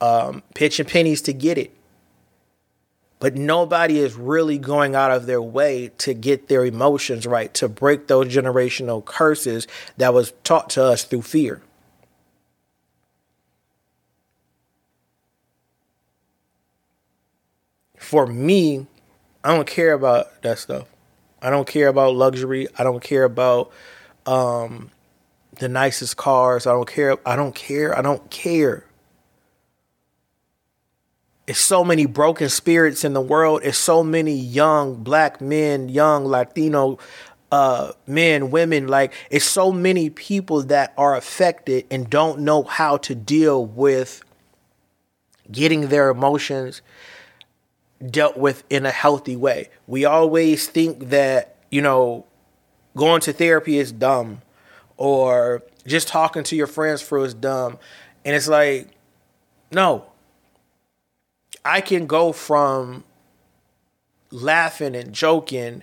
Um, pitching pennies to get it. But nobody is really going out of their way to get their emotions right, to break those generational curses that was taught to us through fear. For me, I don't care about that stuff. I don't care about luxury. I don't care about um, the nicest cars. I don't care. I don't care. I don't care. It's so many broken spirits in the world. It's so many young black men, young Latino uh, men, women. Like, it's so many people that are affected and don't know how to deal with getting their emotions dealt with in a healthy way. We always think that, you know, going to therapy is dumb or just talking to your friends for is dumb. And it's like, no, I can go from laughing and joking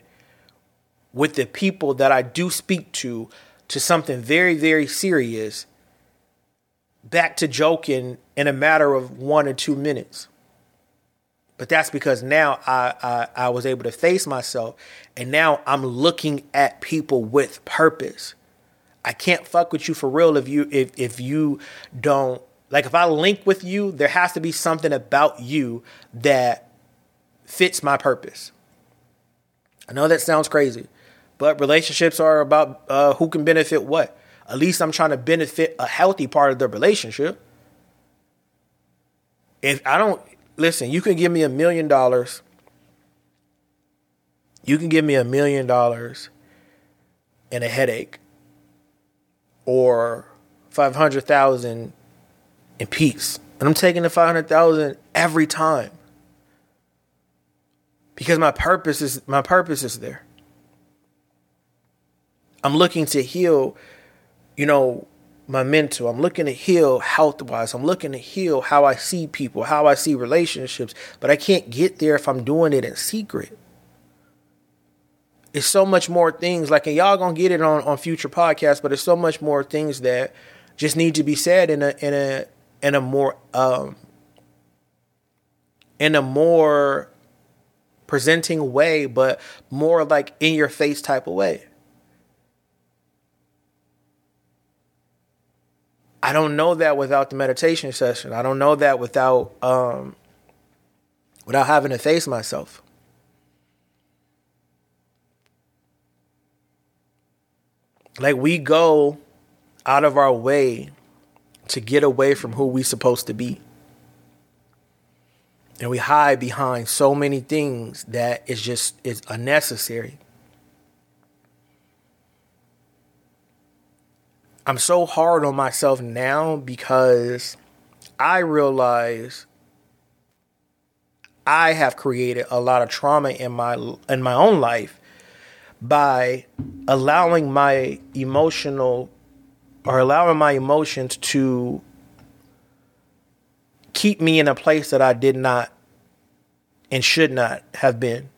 with the people that I do speak to to something very, very serious back to joking in a matter of one or two minutes. But that's because now I, I, I was able to face myself and now I'm looking at people with purpose. I can't fuck with you for real if you if if you don't like if I link with you, there has to be something about you that fits my purpose. I know that sounds crazy, but relationships are about uh, who can benefit what. At least I'm trying to benefit a healthy part of the relationship. If I don't listen, you can give me a million dollars. You can give me a million dollars and a headache or 500,000 in peace. And I'm taking the 500,000 every time. Because my purpose is my purpose is there. I'm looking to heal, you know, my mental. I'm looking to heal health wise. I'm looking to heal how I see people, how I see relationships. But I can't get there if I'm doing it in secret. It's so much more things like, and y'all gonna get it on on future podcasts. But it's so much more things that just need to be said in a in a in a more um, in a more presenting way, but more like in your face type of way. I don't know that without the meditation session. I don't know that without um, without having to face myself. Like we go out of our way to get away from who we're supposed to be. And we hide behind so many things that is just is unnecessary. I'm so hard on myself now because I realize I have created a lot of trauma in my in my own life by allowing my emotional or allowing my emotions to keep me in a place that I did not and should not have been.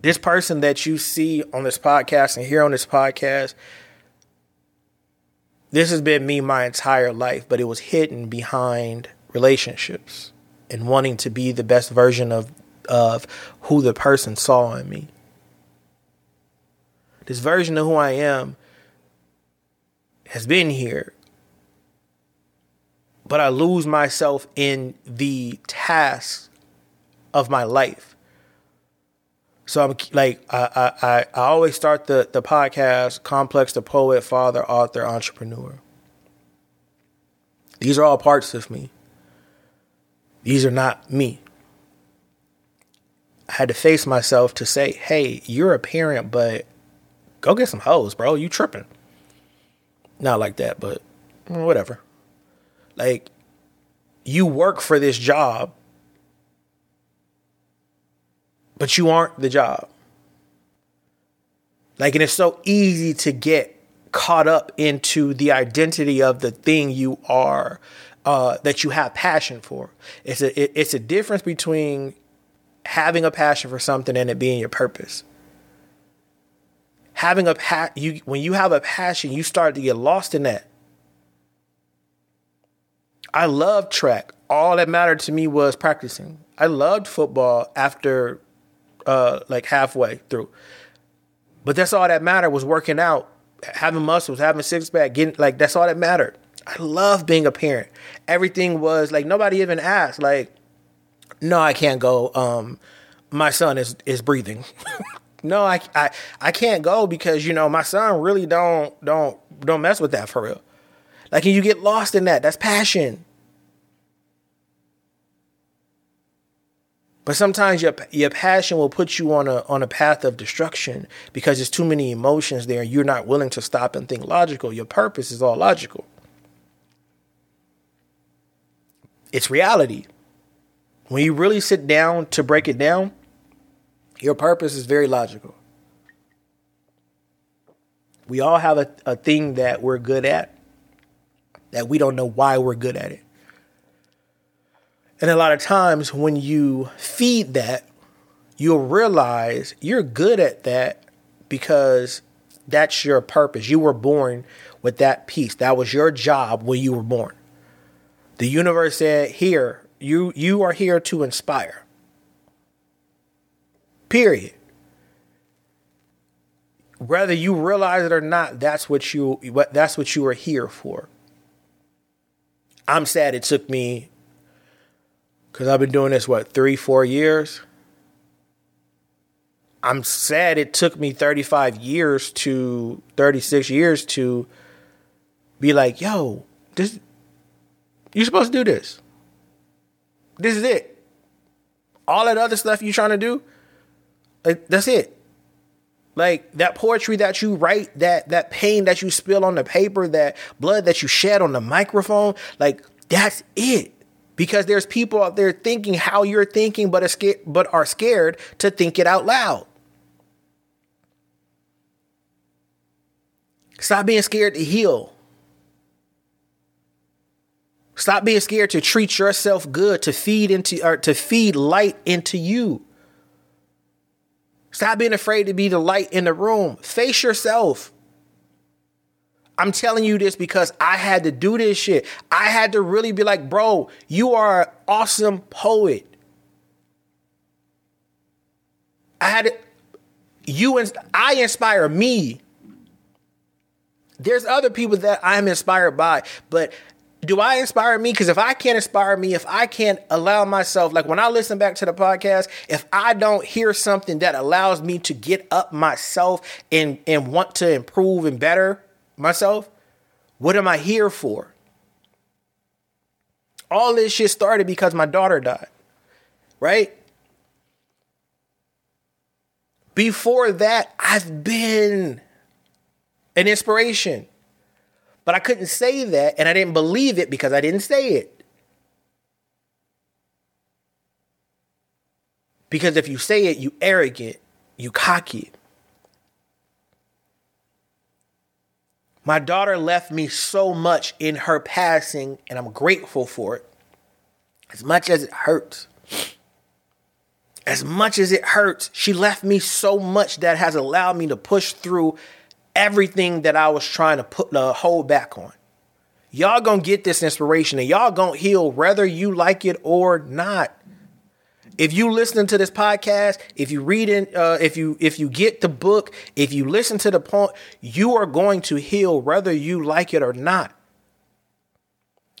This person that you see on this podcast and hear on this podcast, this has been me my entire life, but it was hidden behind relationships and wanting to be the best version of of who the person saw in me. This version of who I am has been here, but I lose myself in the tasks of my life. So I'm like I I I always start the the podcast complex the poet, father, author, entrepreneur. These are all parts of me. These are not me. I had to face myself to say, hey, you're a parent, but go get some hoes, bro. You tripping. Not like that, but whatever. Like, you work for this job, but you aren't the job. Like, and it's so easy to get caught up into the identity of the thing you are, uh, that you have passion for. It's a it, it's a difference between having a passion for something and it being your purpose. Having a pa- you when you have a passion, you start to get lost in that. I loved track. All that mattered to me was practicing. I loved football after uh like halfway through. But that's all that mattered was working out, having muscles, having six pack, getting like that's all that mattered. I love being a parent. Everything was like nobody even asked like no, I can't go. Um, my son is is breathing. no, I, I I can't go because you know my son really don't don't don't mess with that for real. Like, and you get lost in that. That's passion. But sometimes your your passion will put you on a on a path of destruction because there's too many emotions there. and You're not willing to stop and think logical. Your purpose is all logical. It's reality. When you really sit down to break it down, your purpose is very logical. We all have a, a thing that we're good at that we don't know why we're good at it. And a lot of times when you feed that, you'll realize you're good at that because that's your purpose. You were born with that piece. That was your job when you were born. The universe said, Here, you you are here to inspire. Period. Whether you realize it or not, that's what you that's what you are here for. I'm sad it took me because I've been doing this what three, four years. I'm sad it took me 35 years to 36 years to be like, yo, this you're supposed to do this. This is it. All that other stuff you're trying to do, like, that's it. Like that poetry that you write, that that pain that you spill on the paper, that blood that you shed on the microphone, like that's it. Because there's people out there thinking how you're thinking, but are scared, but are scared to think it out loud. Stop being scared to heal. Stop being scared to treat yourself good, to feed into or to feed light into you. Stop being afraid to be the light in the room. Face yourself. I'm telling you this because I had to do this shit. I had to really be like, bro, you are an awesome poet. I had to, you and I inspire me. There's other people that I'm inspired by, but do I inspire me? Because if I can't inspire me, if I can't allow myself, like when I listen back to the podcast, if I don't hear something that allows me to get up myself and and want to improve and better myself, what am I here for? All this shit started because my daughter died, right? Before that, I've been an inspiration. But I couldn't say that, and I didn't believe it because I didn't say it. Because if you say it, you arrogant, you cocky. My daughter left me so much in her passing, and I'm grateful for it. As much as it hurts, as much as it hurts, she left me so much that has allowed me to push through everything that I was trying to put the hold back on. Y'all gonna get this inspiration and y'all gonna heal whether you like it or not if you listen to this podcast, if you read it, uh, if you if you get the book, if you listen to the point, you are going to heal whether you like it or not.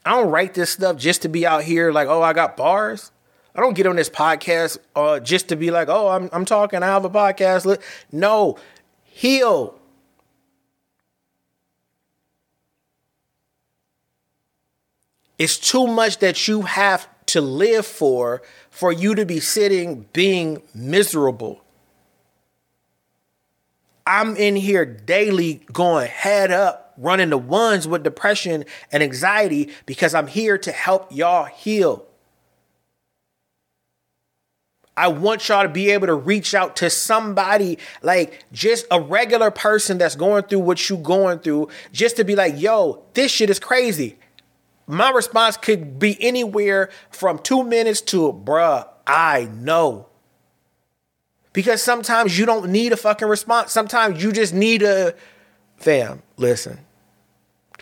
I don't write this stuff just to be out here like, oh, I got bars. I don't get on this podcast uh, just to be like, oh, I'm I'm talking. I have a podcast. No, heal. It's too much that you have to live for for you to be sitting being miserable. I'm in here daily going head up, running the ones with depression and anxiety because I'm here to help y'all heal. I want y'all to be able to reach out to somebody like just a regular person that's going through what you're going through, just to be like, yo, this shit is crazy my response could be anywhere from two minutes to, bruh, I know. Because sometimes you don't need a fucking response. Sometimes you just need a, fam, listen.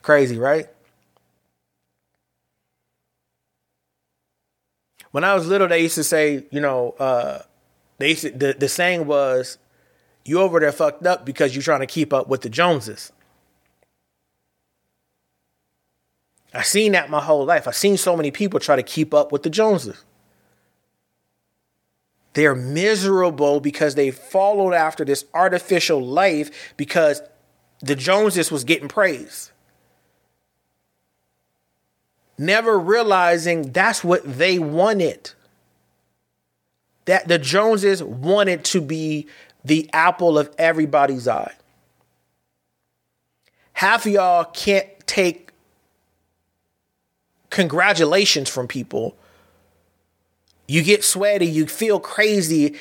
Crazy, right? When I was little, they used to say, you know, uh, they used to, the, the saying was, you over there fucked up because you're trying to keep up with the Joneses. I've seen that my whole life. I've seen so many people try to keep up with the Joneses. They're miserable because they followed after this artificial life because the Joneses was getting praise. Never realizing that's what they wanted. That the Joneses wanted to be the apple of everybody's eye. Half of y'all can't take congratulations from people. You get sweaty, you feel crazy,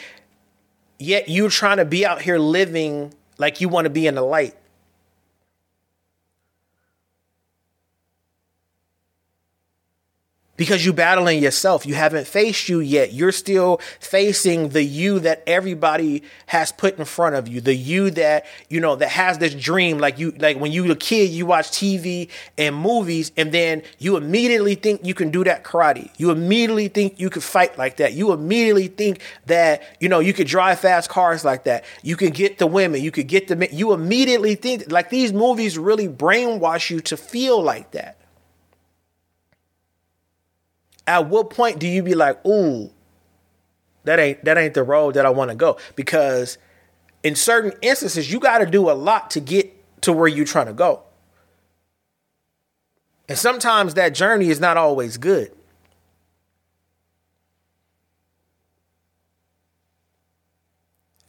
yet you're trying to be out here living like you want to be in the light. Because you're battling yourself. You haven't faced you yet. You're still facing the you that everybody has put in front of you. The you that, you know, that has this dream. Like you, like when you were a kid, you watch TV and movies and then you immediately think you can do that karate. You immediately think you could fight like that. You immediately think that, you know, you could drive fast cars like that. You can get the women. You could get the, men. you immediately think like these movies really brainwash you to feel like that at what point do you be like, ooh, that ain't that ain't the road that I want to go? Because in certain instances, you got to do a lot to get to where you're trying to go. And sometimes that journey is not always good.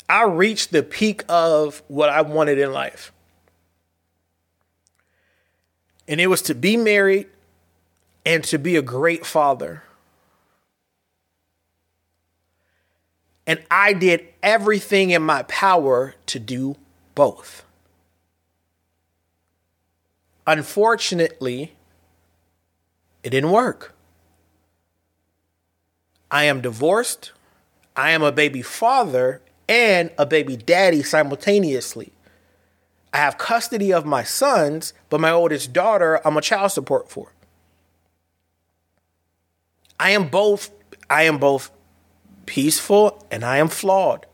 I reached the peak of what I wanted in life. And it was to be married and to be a great father. And I did everything in my power to do both. Unfortunately, it didn't work. I am divorced. I am a baby father and a baby daddy simultaneously. I have custody of my sons, but my oldest daughter, I'm a child support for. I am both I am both peaceful and I am flawed.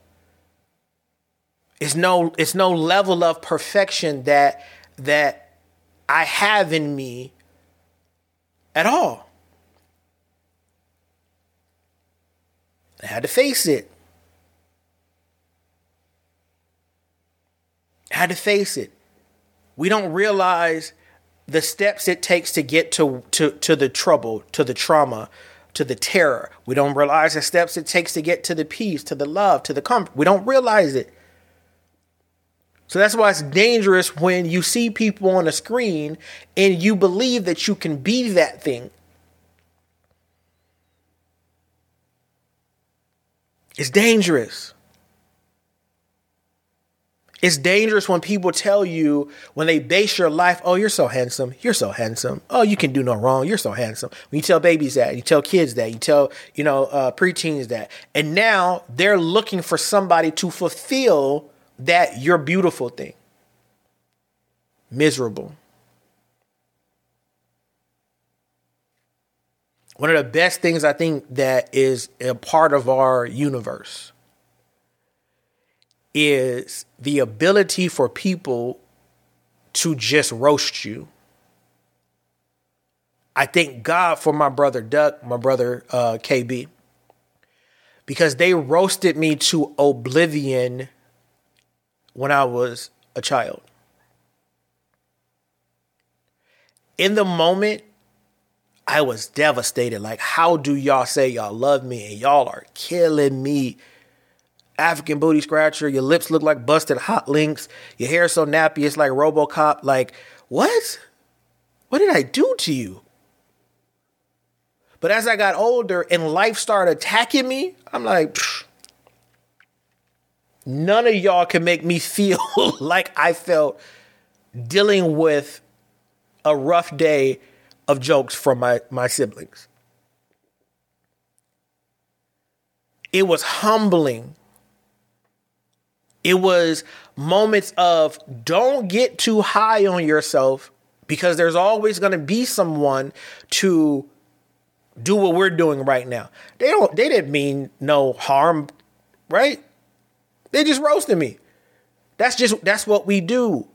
It's no it's no level of perfection that that I have in me at all. I had to face it. I had to face it. We don't realize the steps it takes to get to, to, to the trouble, to the trauma, to the terror. We don't realize the steps it takes to get to the peace, to the love, to the comfort. We don't realize it. So that's why it's dangerous when you see people on a screen and you believe that you can be that thing. It's dangerous. It's dangerous when people tell you, when they base your life, oh, you're so handsome. You're so handsome. Oh, you can do no wrong. You're so handsome. When you tell babies that, you tell kids that, you tell, you know, uh, preteens that. And now they're looking for somebody to fulfill that you're beautiful thing. Miserable. One of the best things I think that is a part of our universe is the ability for people to just roast you. I thank God for my brother Duck, my brother uh, KB, because they roasted me to oblivion when I was a child. In the moment, I was devastated. Like, how do y'all say y'all love me and y'all are killing me? African booty scratcher. Your lips look like busted hot links. Your hair so nappy it's like RoboCop. Like, what? What did I do to you? But as I got older and life started attacking me, I'm like, none of y'all can make me feel like I felt dealing with a rough day of jokes from my, my siblings. It was humbling it was moments of don't get too high on yourself because there's always going to be someone to do what we're doing right now. They don't they didn't mean no harm, right? They just roasted me. That's just that's what we do.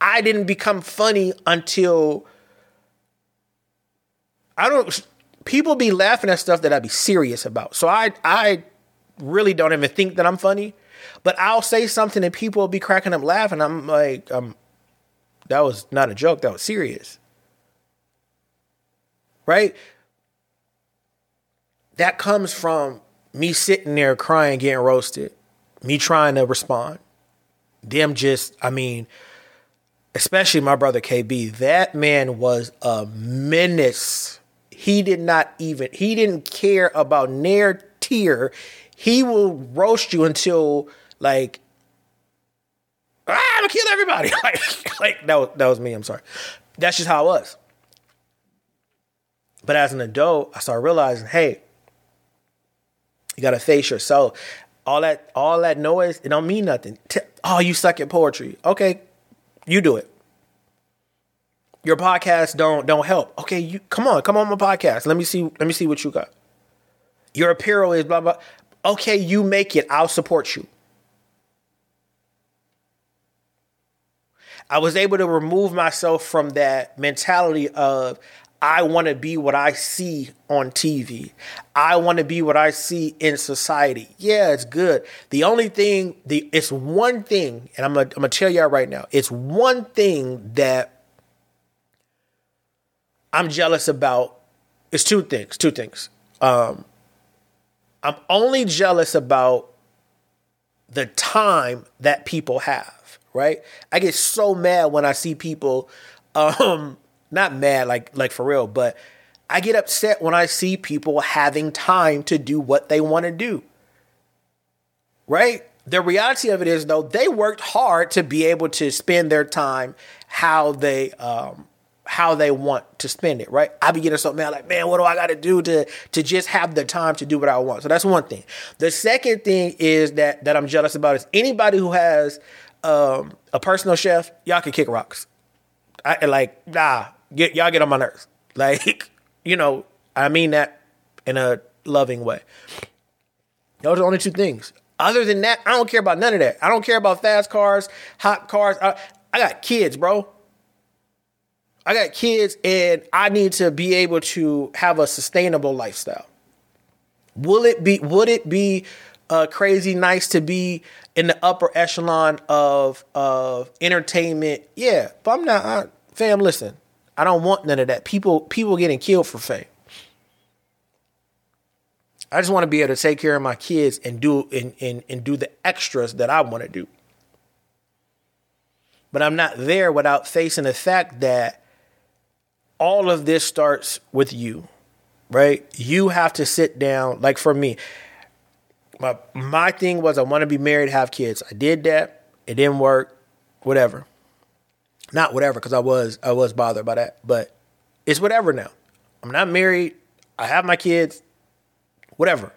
I didn't become funny until I don't people be laughing at stuff that I'd be serious about. So I I really don't even think that I'm funny but I'll say something and people will be cracking up laughing. I'm like, um, that was not a joke. That was serious. Right? That comes from me sitting there crying, getting roasted, me trying to respond. Them just, I mean, especially my brother KB, that man was a menace. He did not even, he didn't care about near tear. He will roast you until like, ah, I'm gonna kill everybody. like, like that was that was me. I'm sorry. That's just how it was. But as an adult, I started realizing, hey, you gotta face yourself. All that all that noise, it don't mean nothing. Oh, you suck at poetry. Okay, you do it. Your podcast don't don't help. Okay, you come on, come on my podcast. Let me see. Let me see what you got. Your apparel is blah blah. Okay, you make it. I'll support you. I was able to remove myself from that mentality of I want to be what I see on TV. I want to be what I see in society. Yeah, it's good. The only thing, the it's one thing, and I'm gonna, I'm gonna tell y'all right now, it's one thing that I'm jealous about. It's two things. Two things. Um, I'm only jealous about the time that people have right? I get so mad when I see people, um, not mad like like for real, but I get upset when I see people having time to do what they want to do. Right? The reality of it is though, they worked hard to be able to spend their time how they um how they want to spend it, right? I be getting so mad, like, man, what do I got to do to to just have the time to do what I want? So that's one thing. The second thing is that that I'm jealous about is anybody who has um, a personal chef, y'all can kick rocks. I like nah, get y'all get on my nerves. Like, you know, I mean that in a loving way. Those are only two things. Other than that, I don't care about none of that. I don't care about fast cars, hot cars. I, I got kids, bro. I got kids and I need to be able to have a sustainable lifestyle. Will it be would it be uh, crazy nice to be in the upper echelon of of entertainment. Yeah, but I'm not. I, fam, listen, I don't want none of that. People people getting killed for fame. I just want to be able to take care of my kids and do and, and, and do the extras that I want to do. But I'm not there without facing the fact that all of this starts with you, right? You have to sit down. Like for me, my my thing was I want to be married, have kids. I did that. It didn't work. Whatever. Not whatever, because I was I was bothered by that. But it's whatever now. I'm not married. I have my kids. Whatever.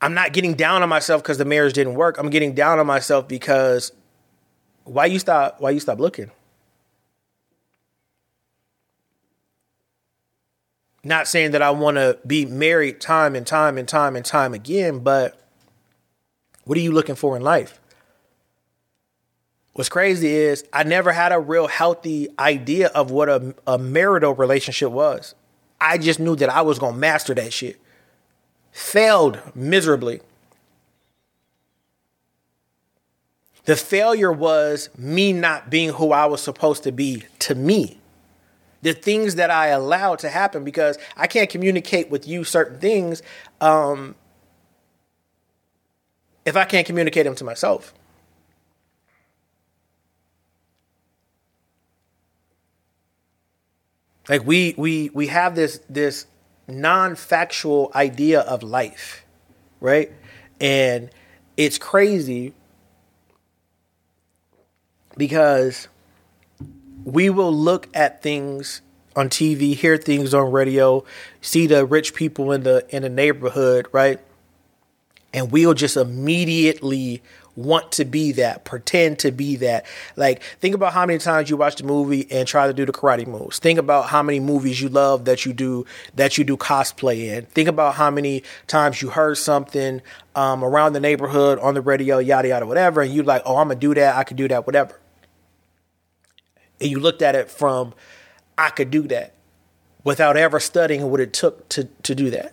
I'm not getting down on myself because the marriage didn't work. I'm getting down on myself because why you stop why you stop looking? Not saying that I want to be married time and time and time and time again, but what are you looking for in life? What's crazy is I never had a real healthy idea of what a, a marital relationship was. I just knew that I was going to master that shit. Failed miserably. The failure was me not being who I was supposed to be to me the things that I allow to happen because I can't communicate with you certain things um, if I can't communicate them to myself. Like we we we have this this non-factual idea of life, right? And it's crazy because we will look at things on TV, hear things on radio, see the rich people in the in the neighborhood, right? And we'll just immediately want to be that, pretend to be that. Like, think about how many times you watch the movie and try to do the karate moves. Think about how many movies you love that you do that you do cosplay in. Think about how many times you heard something um, around the neighborhood on the radio, yada yada, whatever, and you're like, oh, I'm gonna do that. I could do that, whatever and you looked at it from I could do that without ever studying what it took to, to do that.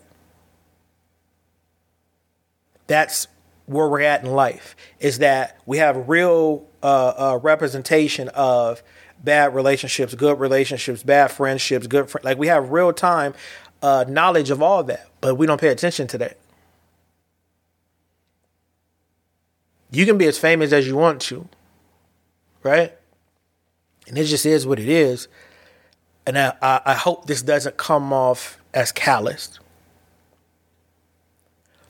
That's where we're at in life is that we have real uh, uh, representation of bad relationships, good relationships, bad friendships, good fr- like we have real time uh, knowledge of all that, but we don't pay attention to that. You can be as famous as you want to, right? And it just is what it is. And I, I hope this doesn't come off as calloused.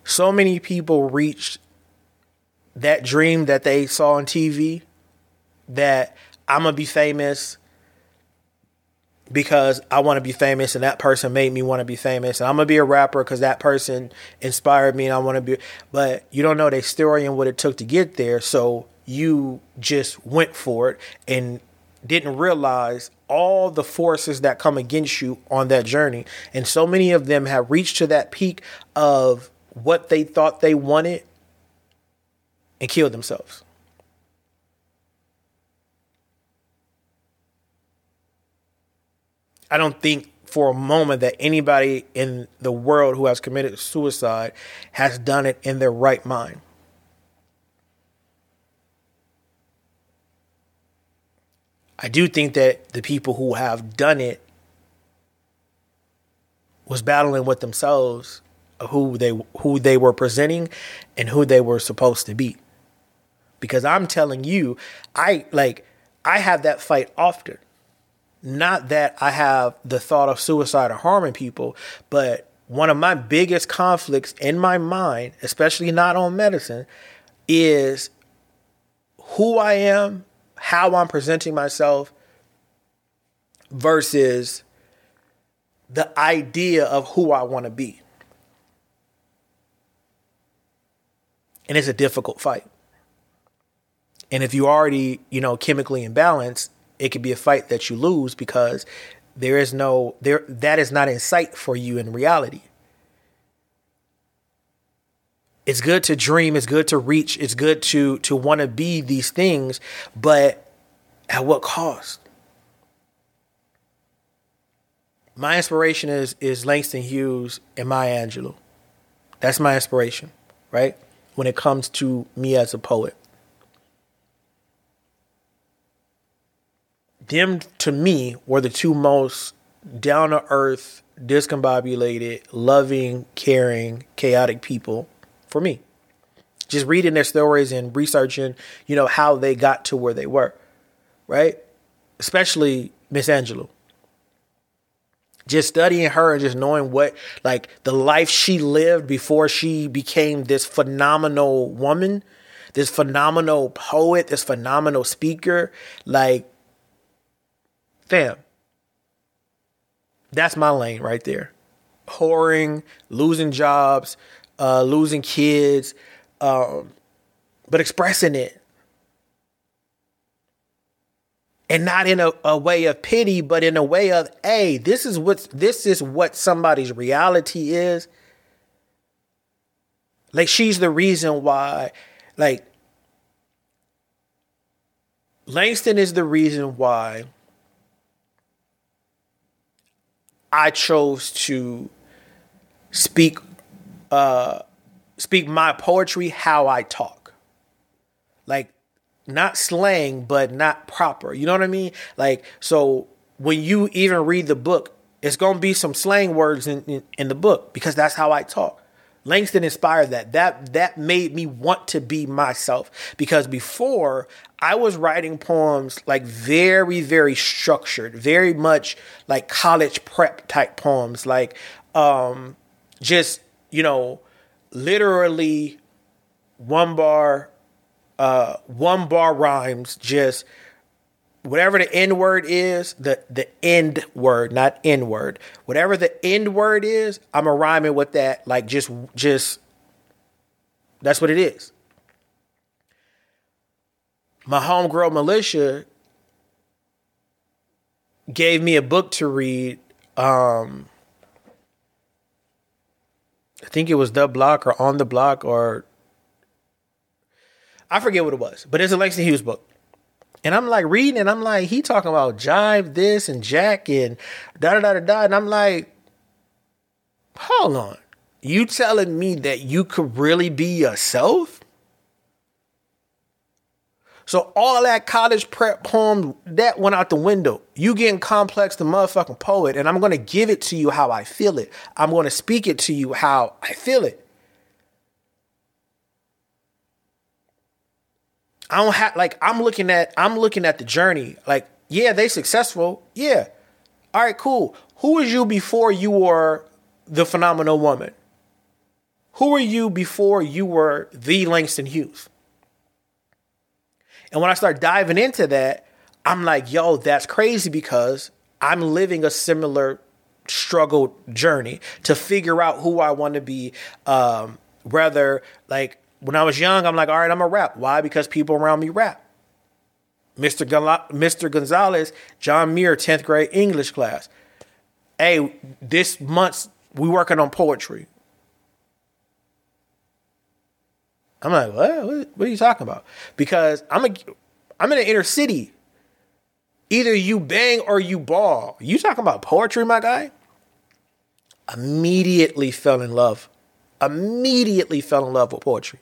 So many people reached that dream that they saw on TV that I'm going to be famous because I want to be famous and that person made me want to be famous. And I'm going to be a rapper because that person inspired me and I want to be. But you don't know their story and what it took to get there. So you just went for it and didn't realize all the forces that come against you on that journey. And so many of them have reached to that peak of what they thought they wanted and killed themselves. I don't think for a moment that anybody in the world who has committed suicide has done it in their right mind. I do think that the people who have done it was battling with themselves who they who they were presenting and who they were supposed to be. Because I'm telling you, I like I have that fight often. Not that I have the thought of suicide or harming people, but one of my biggest conflicts in my mind, especially not on medicine, is who I am how I'm presenting myself versus the idea of who I want to be. And it's a difficult fight. And if you already, you know, chemically imbalanced, it could be a fight that you lose because there is no there that is not in sight for you in reality. It's good to dream, it's good to reach, it's good to to want to be these things, but at what cost? My inspiration is is Langston Hughes and Maya Angelou. That's my inspiration, right? When it comes to me as a poet. Them to me were the two most down to earth, discombobulated, loving, caring, chaotic people for me. Just reading their stories and researching, you know, how they got to where they were, right? Especially Miss Angelou. just studying her and just knowing what like the life she lived before she became this phenomenal woman, this phenomenal poet, this phenomenal speaker, like fam. That's my lane right there. Whoring, losing jobs, uh, losing kids, um, but expressing it and not in a, a way of pity, but in a way of, hey, this is what this is what somebody's reality is. Like she's the reason why, like Langston is the reason why I chose to speak uh speak my poetry how I talk. Like not slang, but not proper. You know what I mean? Like, so when you even read the book, it's gonna be some slang words in, in, in the book because that's how I talk. Langston inspired that. That that made me want to be myself because before I was writing poems like very very structured, very much like college prep type poems, like um just you know literally one bar uh, one bar rhymes, just whatever the N word is, the the end word, not N word. Whatever the end word is, I'm a rhyming with that. Like just just that's what it is. My homegirl Militia gave me a book to read. Um, I think it was the block or on the block or I forget what it was, but it's a Hughes book. And I'm like reading, and I'm like, he talking about jive this and Jack and da da da da da. And I'm like, hold on. You telling me that you could really be yourself? So all that college prep poem that went out the window. You getting complex the motherfucking poet, and I'm gonna give it to you how I feel it. I'm gonna speak it to you how I feel it. I don't have like I'm looking at I'm looking at the journey. Like, yeah, they successful. Yeah. All right, cool. Who was you before you were the phenomenal woman? Who were you before you were the Langston Hughes? And when I start diving into that, I'm like, yo, that's crazy because I'm living a similar struggle journey to figure out who I want to be. Um, whether like when I was young, I'm like, all right, I'm a rap. Why? Because people around me rap. Mr. Mr. Gonzalez, John Muir, 10th grade English class. Hey, this month we working on poetry. I'm like, what? What are you talking about? Because I'm a, I'm in an inner city. Either you bang or you ball. You talking about poetry, my guy? Immediately fell in love. Immediately fell in love with poetry.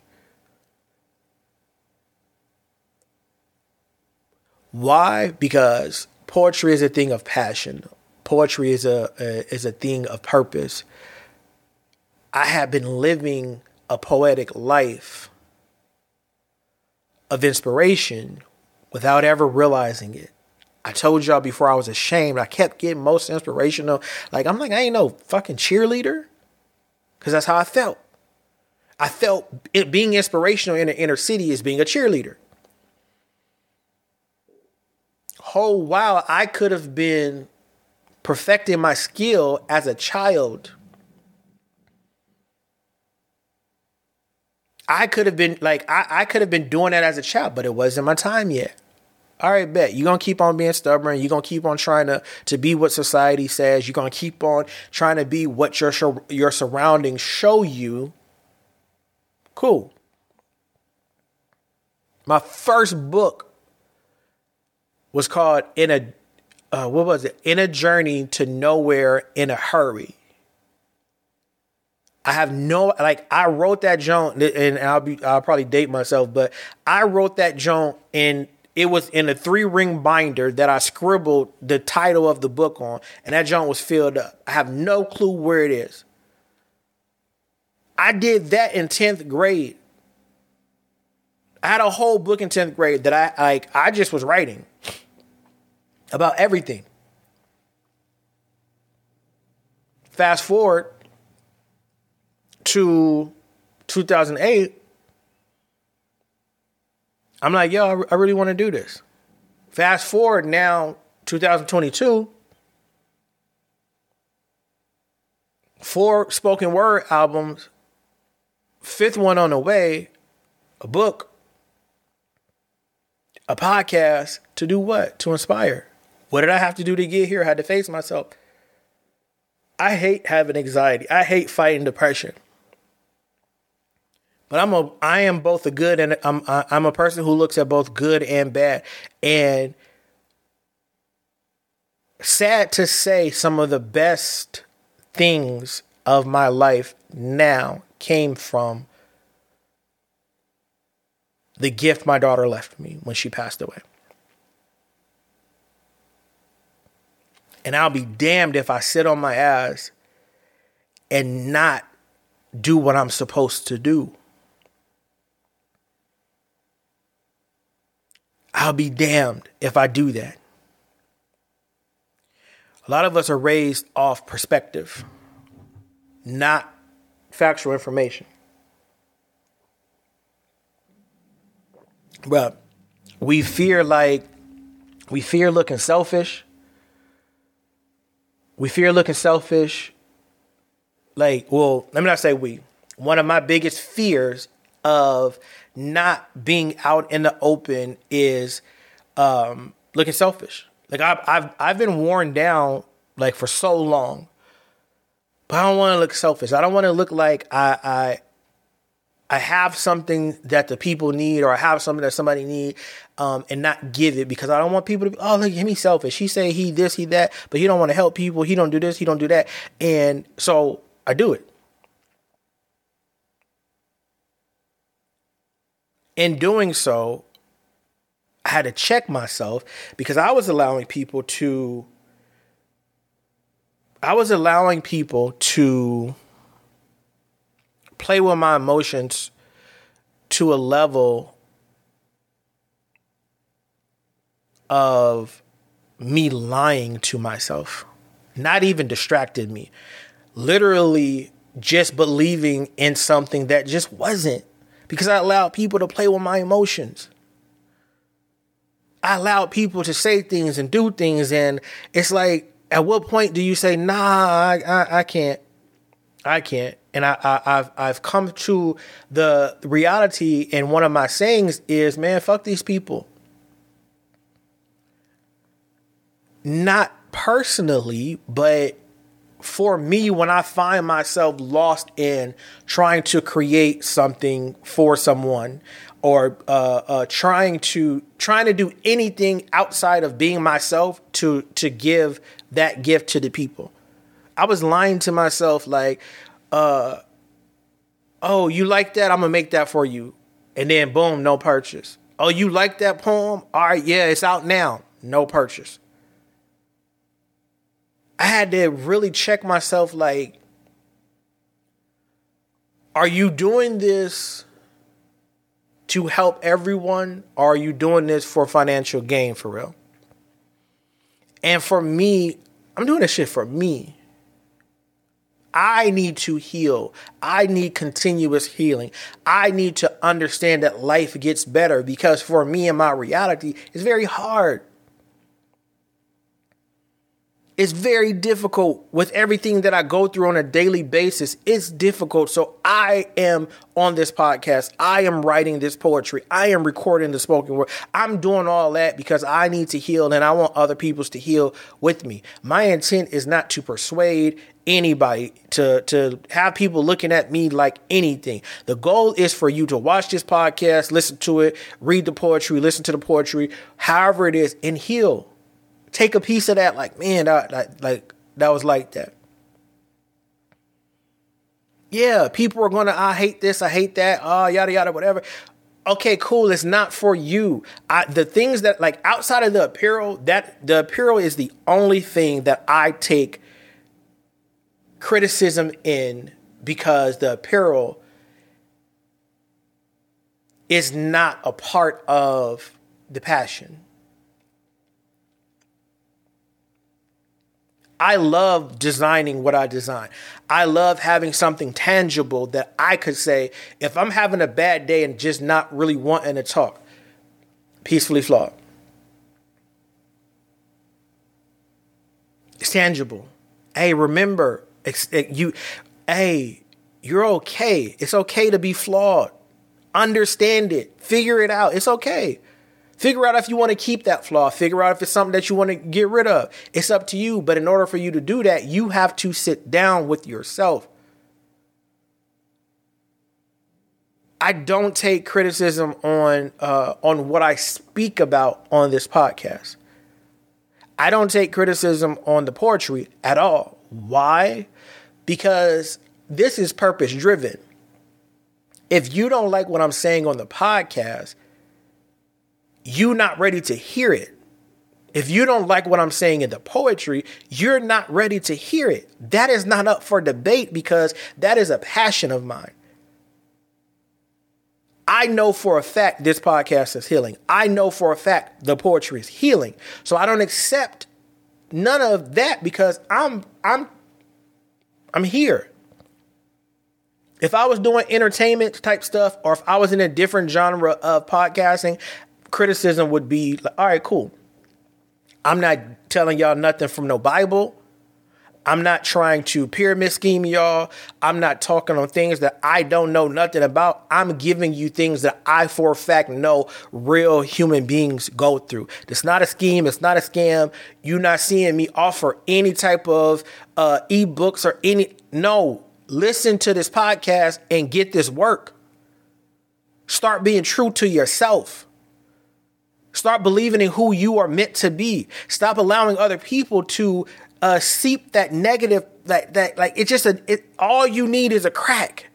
Why? Because poetry is a thing of passion. Poetry is a, a is a thing of purpose. I have been living a poetic life of inspiration without ever realizing it. I told y'all before I was ashamed. I kept getting most inspirational. Like I'm like I ain't no fucking cheerleader, because that's how I felt. I felt it being inspirational in the inner city is being a cheerleader whole while I could have been perfecting my skill as a child. I could have been like I, I could have been doing that as a child, but it wasn't my time yet. All right, bet. You're gonna keep on being stubborn. You're gonna keep on trying to to be what society says. You're gonna keep on trying to be what your your surroundings show you. Cool. My first book was called in a uh, what was it? In a journey to nowhere in a hurry. I have no like I wrote that joint and I'll be I'll probably date myself, but I wrote that joint and it was in a three ring binder that I scribbled the title of the book on, and that joint was filled up. I have no clue where it is. I did that in 10th grade. I had a whole book in 10th grade that I like I just was writing about everything. Fast forward to 2008. I'm like, yo, I really want to do this. Fast forward now, 2022. Four spoken word albums, fifth one on the way, a book, a podcast to do what? To inspire. What did I have to do to get here? I had to face myself. I hate having anxiety. I hate fighting depression. But I'm a I am both a good and I'm I'm a person who looks at both good and bad. And sad to say some of the best things of my life now came from the gift my daughter left me when she passed away. And I'll be damned if I sit on my ass and not do what I'm supposed to do. I'll be damned if I do that. A lot of us are raised off perspective, not factual information. But we fear like we fear looking selfish we fear looking selfish. Like, well, let me not say we. One of my biggest fears of not being out in the open is um, looking selfish. Like I've I've I've been worn down like for so long, but I don't want to look selfish. I don't want to look like I I I have something that the people need, or I have something that somebody need, um, and not give it because I don't want people to be, oh, look, him, he's selfish. He say he this, he that, but he don't want to help people. He don't do this, he don't do that, and so I do it. In doing so, I had to check myself because I was allowing people to. I was allowing people to play with my emotions to a level of me lying to myself. Not even distracted me. Literally just believing in something that just wasn't because I allowed people to play with my emotions. I allowed people to say things and do things, and it's like, at what point do you say, "Nah, I, I, I can't, I can't"? and I, I, have I've come to the reality. And one of my sayings is, man, fuck these people. Not personally, but for me, when I find myself lost in trying to create something for someone, or uh, uh, trying to trying to do anything outside of being myself to to give that gift to the people. I was lying to myself like, uh, oh, you like that? I'm gonna make that for you. And then boom, no purchase. Oh, you like that poem? All right, yeah, it's out now. No purchase. I had to really check myself like, are you doing this to help everyone or are you doing this for financial gain for real? And for me, I'm doing this shit for me. I need to heal. I need continuous healing. I need to understand that life gets better because for me and my reality, it's very hard. It's very difficult with everything that I go through on a daily basis. It's difficult. So I am on this podcast. I am writing this poetry. I am recording the spoken word. I'm doing all that because I need to heal and I want other people to heal with me. My intent is not to persuade anybody to to have people looking at me like anything. The goal is for you to watch this podcast, listen to it, read the poetry, listen to the poetry, however it is, and heal. Take a piece of that, like man, that, that like that was like that. Yeah, people are gonna. I hate this. I hate that. Oh, yada yada, whatever. Okay, cool. It's not for you. I, the things that like outside of the apparel, that the apparel is the only thing that I take criticism in because the apparel is not a part of the passion. I love designing what I design. I love having something tangible that I could say if I'm having a bad day and just not really wanting to talk. Peacefully flawed. It's tangible. Hey, remember, eh, you, hey, you're okay. It's okay to be flawed. Understand it. Figure it out. It's okay. Figure out if you want to keep that flaw. Figure out if it's something that you want to get rid of. It's up to you. But in order for you to do that, you have to sit down with yourself. I don't take criticism on uh, on what I speak about on this podcast. I don't take criticism on the poetry at all. Why? Because this is purpose driven. If you don't like what I'm saying on the podcast, you not ready to hear it. If you don't like what I'm saying in the poetry, you're not ready to hear it. That is not up for debate because that is a passion of mine. I know for a fact this podcast is healing. I know for a fact the poetry is healing. So I don't accept none of that because I'm I'm I'm here. If I was doing entertainment type stuff or if I was in a different genre of podcasting, criticism would be like, all right, cool. I'm not telling y'all nothing from no Bible. I'm not trying to pyramid scheme y'all. I'm not talking on things that I don't know nothing about. I'm giving you things that I for a fact know real human beings go through. It's not a scheme. It's not a scam. You're not seeing me offer any type of uh, ebooks or any. No, listen to this podcast and get this work. Start being true to yourself. Start believing in who you are meant to be. Stop allowing other people to uh, seep that negative that that like it's just a it, all you need is a crack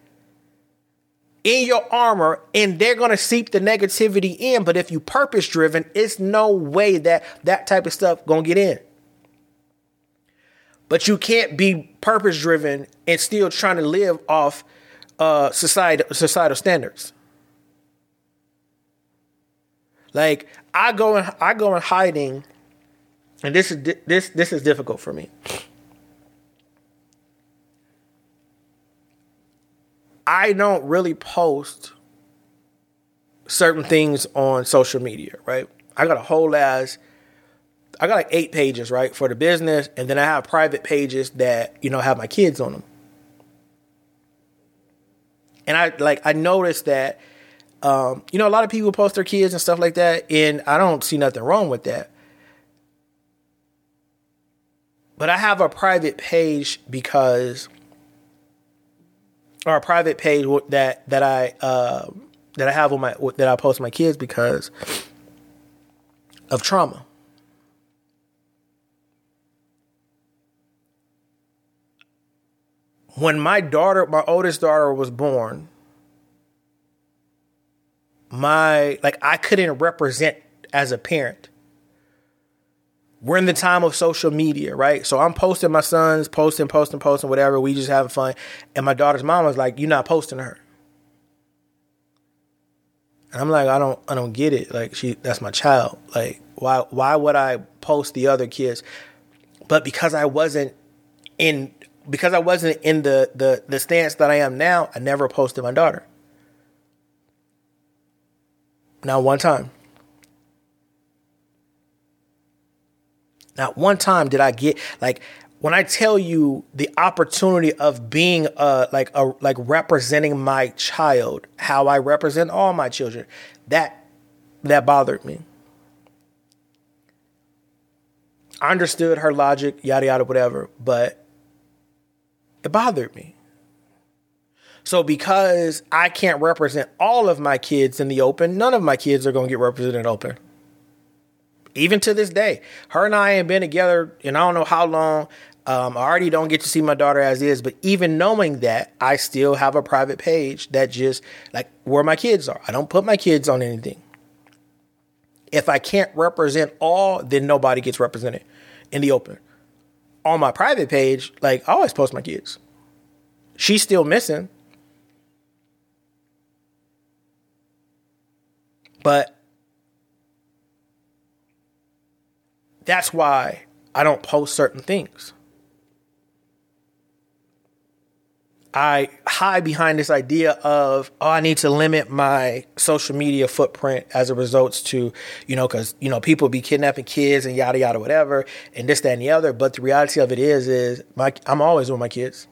in your armor and they're to seep the negativity in. But if you purpose driven it's no way that that type of stuff to get in. But you can't be purpose driven and still trying to live off uh society societal standards. Like I go in, I go in hiding, and this is this this is difficult for me. I don't really post certain things on social media, right? I got a whole ass I got like eight pages, right, for the business, and then I have private pages that, you know, have my kids on them. And I like I noticed that um, you know, a lot of people post their kids and stuff like that, and I don't see nothing wrong with that. But I have a private page because, or a private page that that I uh, that I have on my that I post my kids because of trauma. When my daughter, my oldest daughter, was born, my like I couldn't represent as a parent. We're in the time of social media, right? So I'm posting my sons, posting, posting, posting, whatever. We just having fun. And my daughter's mom was like, You're not posting her. And I'm like, I don't I don't get it. Like she that's my child. Like, why why would I post the other kids? But because I wasn't in because I wasn't in the the the stance that I am now, I never posted my daughter. Not one time. Not one time did I get like when I tell you the opportunity of being uh like a like representing my child, how I represent all my children, that that bothered me. I understood her logic, yada yada, whatever, but it bothered me. So because I can't represent all of my kids in the open, none of my kids are going to get represented open. Even to this day, her and I have been together, and I don't know how long. Um, I already don't get to see my daughter as is, but even knowing that, I still have a private page that just like where my kids are. I don't put my kids on anything. If I can't represent all, then nobody gets represented in the open. On my private page, like I always post my kids. She's still missing. But that's why I don't post certain things. I hide behind this idea of oh I need to limit my social media footprint as a results to you know because you know people be kidnapping kids and yada yada whatever and this that and the other but the reality of it is is my I'm always with my kids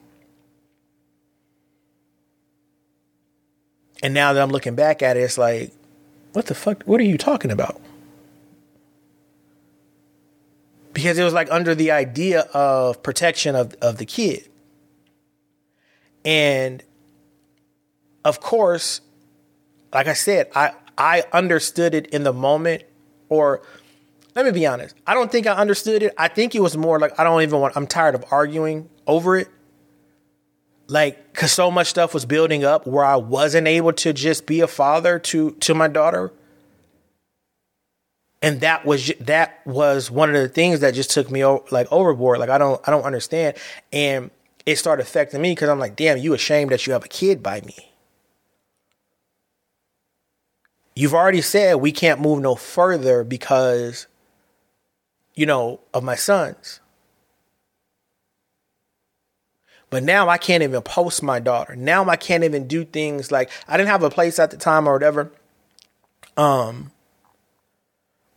and now that I'm looking back at it it's like what the fuck? What are you talking about? Because it was like under the idea of protection of, of the kid. And of course, like I said, I, I understood it in the moment, or let me be honest, I don't think I understood it. I think it was more like I don't even want, I'm tired of arguing over it. Like, cause so much stuff was building up where I wasn't able to just be a father to to my daughter. And that was that was one of the things that just took me like overboard. Like I don't I don't understand. And it started affecting me because I'm like, damn, you ashamed that you have a kid by me. You've already said we can't move no further because, you know, of my sons. But now I can't even post my daughter. Now I can't even do things like I didn't have a place at the time or whatever. Um,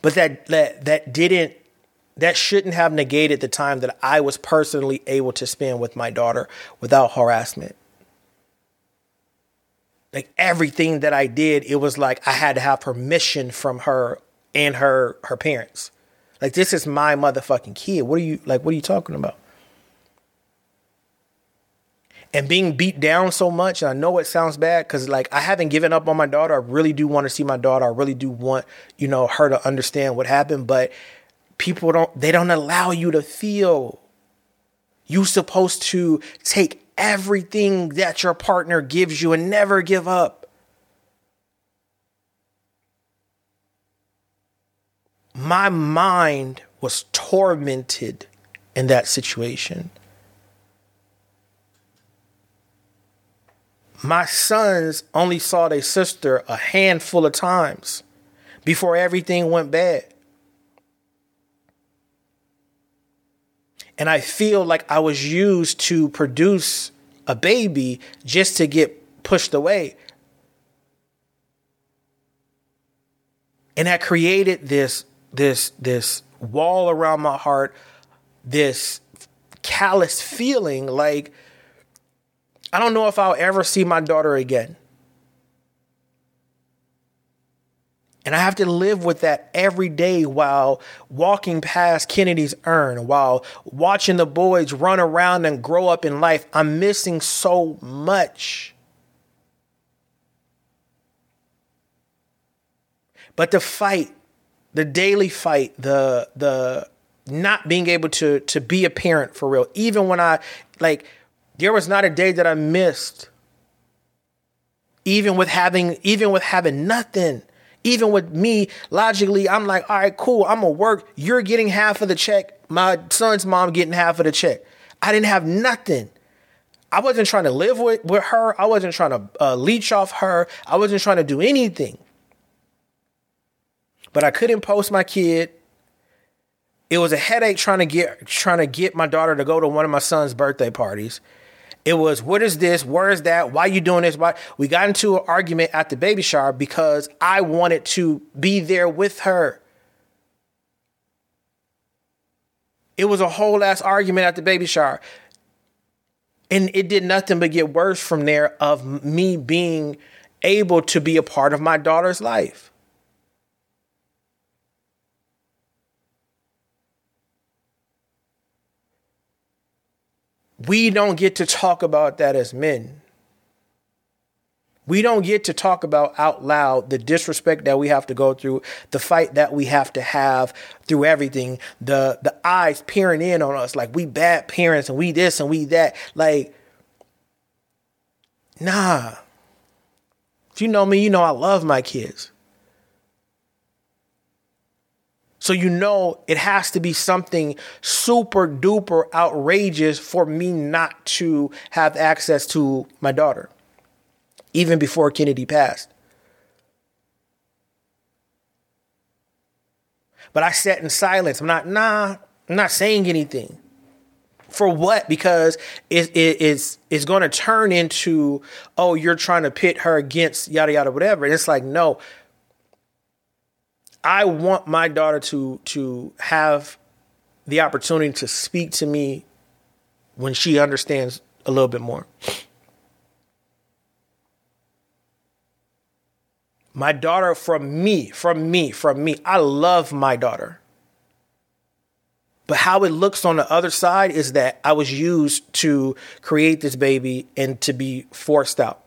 but that that that didn't that shouldn't have negated the time that I was personally able to spend with my daughter without harassment. Like everything that I did, it was like I had to have permission from her and her her parents. Like this is my motherfucking kid. What are you like what are you talking about? And being beat down so much, and I know it sounds bad because like I haven't given up on my daughter. I really do want to see my daughter. I really do want, you know, her to understand what happened. But people don't they don't allow you to feel You're supposed to take everything that your partner gives you and never give up my mind was tormented in that situation my sons only saw their sister a handful of times before everything went bad And I feel like I was used to produce a baby just to get pushed away. And that created this this this wall around my heart, this callous feeling like I don't know if I'll ever see my daughter again. And I have to live with that every day while walking past Kennedy's urn, while watching the boys run around and grow up in life. I'm missing so much. But the fight, the daily fight, the the not being able to to be a parent for real, even when I like there was not a day that I missed. Even with having even with having nothing even with me, logically, I'm like, all right, cool, I'm gonna work. You're getting half of the check. My son's mom getting half of the check. I didn't have nothing. I wasn't trying to live with, with her. I wasn't trying to uh, leech off her. I wasn't trying to do anything. But I couldn't post my kid. It was a headache trying to get trying to get my daughter to go to one of my son's birthday parties. It was, what is this? Where is that? Why are you doing this? Why? We got into an argument at the baby shower because I wanted to be there with her. It was a whole ass argument at the baby shower. And it did nothing but get worse from there of me being able to be a part of my daughter's life. We don't get to talk about that as men. We don't get to talk about out loud the disrespect that we have to go through, the fight that we have to have through everything, the the eyes peering in on us like we bad parents and we this and we that. Like, nah. If you know me, you know I love my kids. So you know it has to be something super duper outrageous for me not to have access to my daughter, even before Kennedy passed. But I sat in silence. I'm not, nah, I'm not saying anything. For what? Because it, it, it's it's going to turn into oh you're trying to pit her against yada yada whatever, and it's like no. I want my daughter to to have the opportunity to speak to me when she understands a little bit more. My daughter, from me, from me, from me, I love my daughter. But how it looks on the other side is that I was used to create this baby and to be forced out.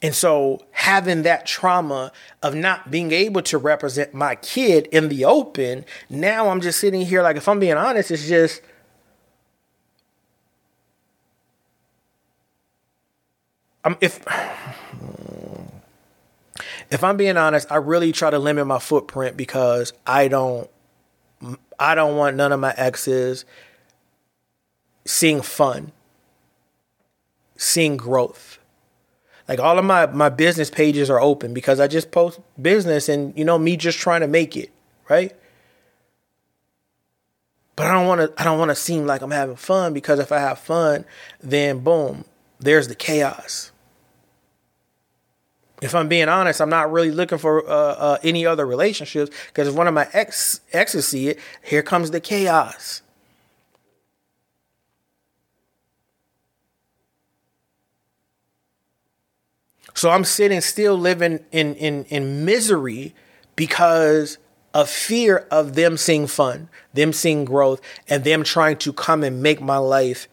And so having that trauma of not being able to represent my kid in the open, now I'm just sitting here like if I'm being honest, it's just I'm if if I'm being honest, I really try to limit my footprint because I don't I don't want none of my exes seeing fun, seeing growth. Like all of my my business pages are open because I just post business and you know me just trying to make it, right? But I don't want to I don't want to seem like I'm having fun because if I have fun, then boom, there's the chaos if I'm being honest, I'm not really looking for uh, uh, any other relationships because if one of my ex exes see it, here comes the chaos. So I'm sitting still living in, in, in misery because of fear of them seeing fun, them seeing growth, and them trying to come and make my life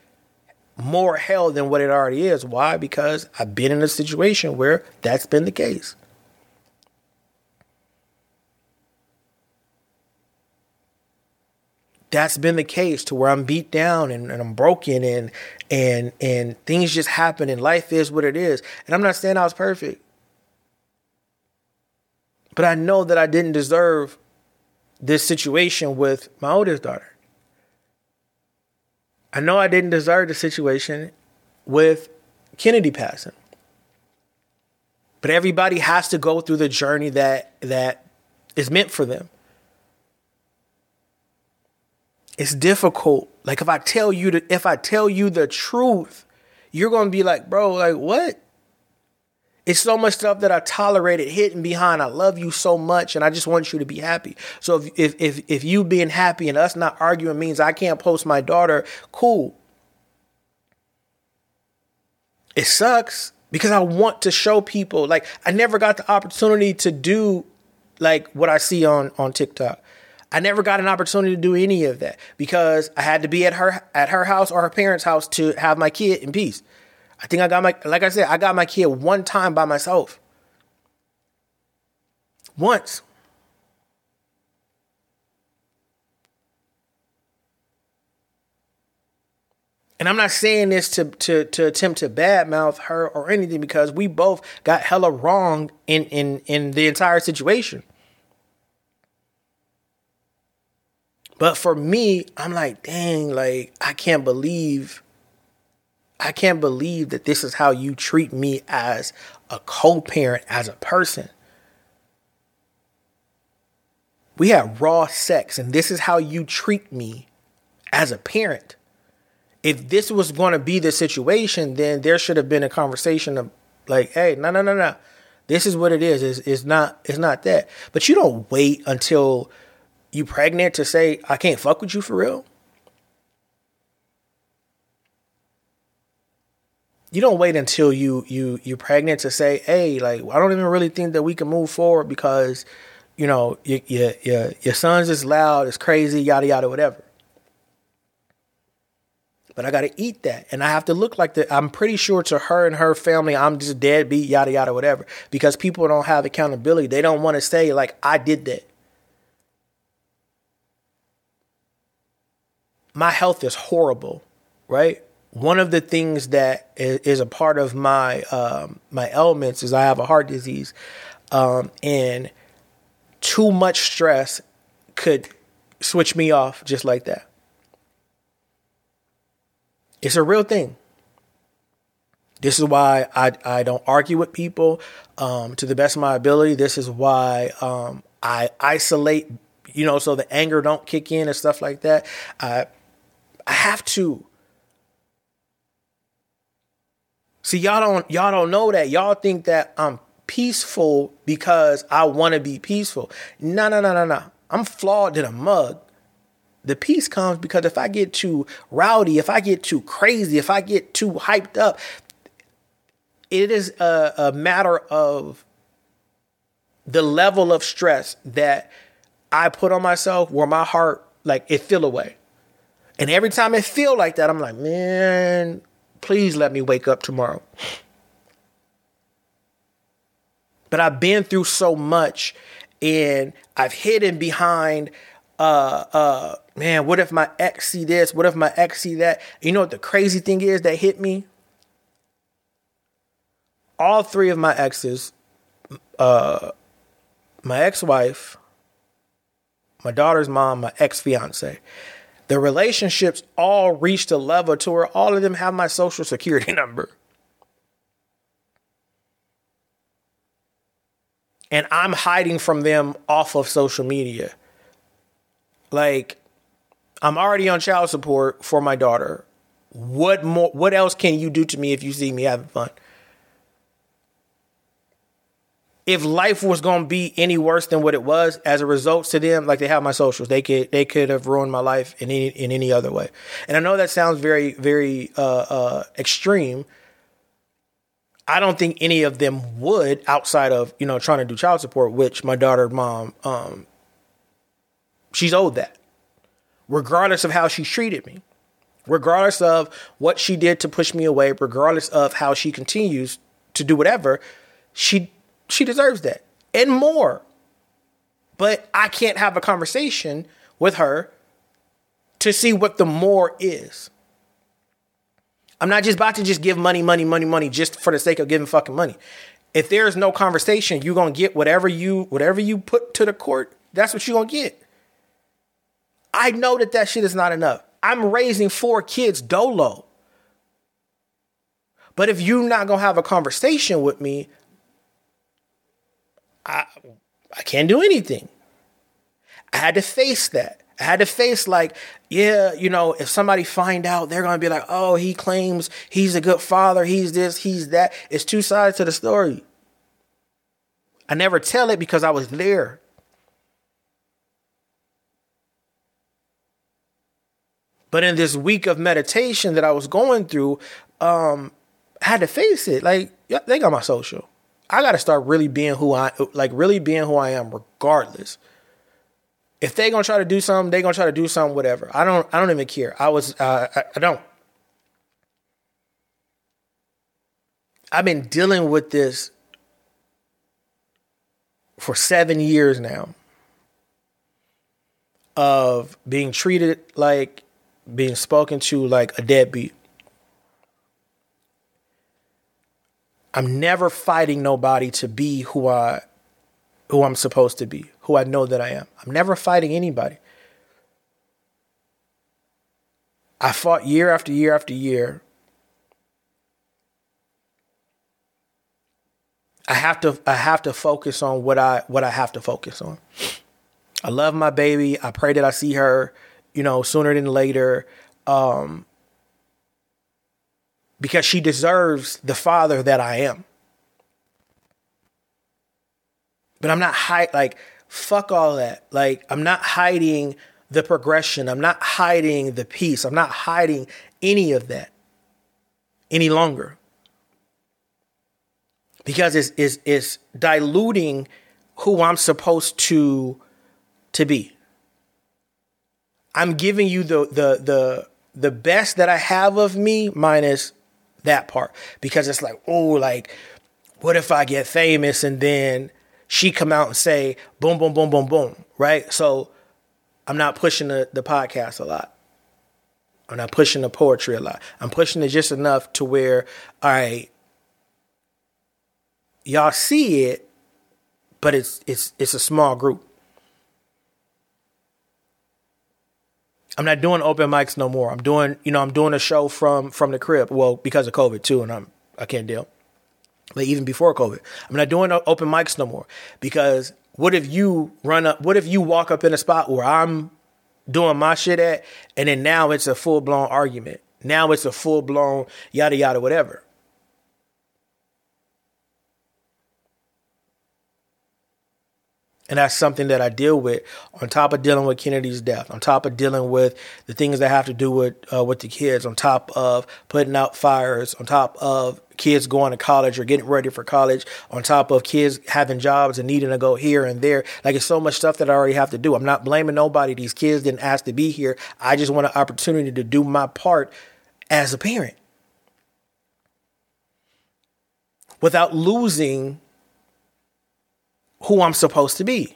more hell than what it already is. Why? Because I've been in a situation where that's been the case. That's been the case to where I'm beat down and, and I'm broken and and and things just happen and life is what it is. And I'm not saying I was perfect. But I know that I didn't deserve this situation with my oldest daughter. I know I didn't deserve the situation with Kennedy passing. But everybody has to go through the journey that that is meant for them. It's difficult. Like if I tell you to, if I tell you the truth, you're to be like, "Bro, like what?" It's so much stuff that I tolerated hitting behind. I love you so much, and I just want you to be happy. So if if if, if you being happy and us not arguing means I can't post my daughter, cool. It sucks because I want to show people. Like I never got the opportunity to do like what I see on on TikTok. I never got an opportunity to do any of that because I had to be at her at her house or her parents' house to have my kid in peace. I think I got my, like I said, I got my kid one time by myself. Once. And I'm not saying this to, to, to attempt to badmouth her or anything because we both got hella wrong in, in, in the entire situation. But for me, I'm like, dang, like, I can't believe I can't believe that this is how you treat me as a co parent, as a person. We had raw sex, and this is how you treat me as a parent. If this was going to be the situation, then there should have been a conversation of like, hey, no, no, no, no. This is what it is. It's, it's not it's not that. But you don't wait until you pregnant to say, I can't fuck with you for real. you don't wait until you you you're pregnant to say, hey, like I don't even really think that we can move forward because, you know, your your your, your son's just loud, it's crazy, yada yada, whatever. But I got to eat that, and I have to look like that. I'm pretty sure to her and her family, I'm just deadbeat, yada yada, whatever. Because people don't have accountability. They don't want to say like I did that. My health is horrible, right? one of the things that is, a part of my um, my ailments is I have a heart disease, um, and too much stress could switch me off just like that. It's a real thing. This is why I, I don't argue with people um, to the best of my ability. This is why um, I isolate, you know, so the anger don't kick in and stuff like that. I I have to. See, y'all don't y'all don't know that. Y'all think that I'm peaceful because I want to be peaceful. No, no, no, no, no. I'm flawed in a mug. The peace comes because if I get too rowdy, if I get too crazy, if I get too hyped up, it is a, a matter of the level of stress that I put on myself where my heart, like, it feel away. And every time it feel like that, I'm like, man, please let me wake up tomorrow. But I've been through so much and I've hidden behind uh uh man, what if my ex see this? What if my ex see that? You know what the crazy thing is that hit me? All three of my exes, uh my ex-wife, my daughter's mom, my ex-fiance, the relationships all reached a level to where all of them have my social security number. And I'm hiding from them off of social media. Like, I'm already on child support for my daughter. What more what else can you do to me if you see me having fun? If life was gonna be any worse than what it was as a result to them, like they have my socials, they could they could have ruined my life in any in any other way. And I know that sounds very very uh, uh, extreme. I don't think any of them would, outside of you know trying to do child support, which my daughter mom um, she's owed that. Regardless of how she treated me, regardless of what she did to push me away, regardless of how she continues to do whatever, she she deserves that and more. But I can't have a conversation with her to see what the more is. I'm not just about to just give money, money, money, money just for the sake of giving fucking money. If there's no conversation, you're gonna get whatever you whatever you put to the court. That's what you're gonna get. I know that that shit is not enough. I'm raising four kids dolo. But if you're not gonna have a conversation with me, I I can't do anything. I had to face that. I had to face like, yeah, you know, if somebody find out, they're gonna be like, oh, he claims he's a good father, he's this, he's that. It's two sides to the story. I never tell it because I was there. But in this week of meditation that I was going through, um, I had to face it. Like, they got my social. I got to start really being who I like, really being who I am, regardless. If they gonna try to do something, they gonna try to do something, whatever. I don't, I don't even care. I was, uh, I, I don't. I've been dealing with this for seven years now of being treated like being spoken to like a deadbeat. I'm never fighting nobody to be who I who I'm supposed to be, who I know that I am. I'm never fighting anybody. I fought year after year after year. I have to I have to focus on what I what I have to focus on. I love my baby. I pray that I see her you know, sooner than later, um, because she deserves the father that I am. But I'm not hide like fuck all that. Like I'm not hiding the progression. I'm not hiding the peace. I'm not hiding any of that any longer. Because it's, it's, it's diluting who I'm supposed to to be. I'm giving you the the the the best that I have of me minus that part. Because it's like oh like what if I get famous and then she come out and say boom boom boom boom boom right? So I'm not pushing the, the podcast a lot. I'm not pushing the poetry a lot. I'm pushing it just enough to where all right y'all see it but it's it's it's a small group I'm not doing open mics no more. I'm doing, you know, I'm doing a show from from the crib. Well, because of COVID too, and I'm I can't deal. Like even before COVID, I'm not doing open mics no more because What if you run up? What if you walk up in a spot where I'm doing my shit at, and then now it's a full blown argument? Now it's a full blown yada yada whatever. And that's something that I deal with on top of dealing with Kennedy's death, on top of dealing with the things that have to do with uh, with the kids, on top of putting out fires, on top of kids going to college or getting ready for college, on top of kids having jobs and needing to go here and there. Like it's so much stuff that I already have to do. I'm not blaming nobody. These kids didn't ask to be here. I just want an opportunity to do my part as a parent without losing who I'm supposed to be.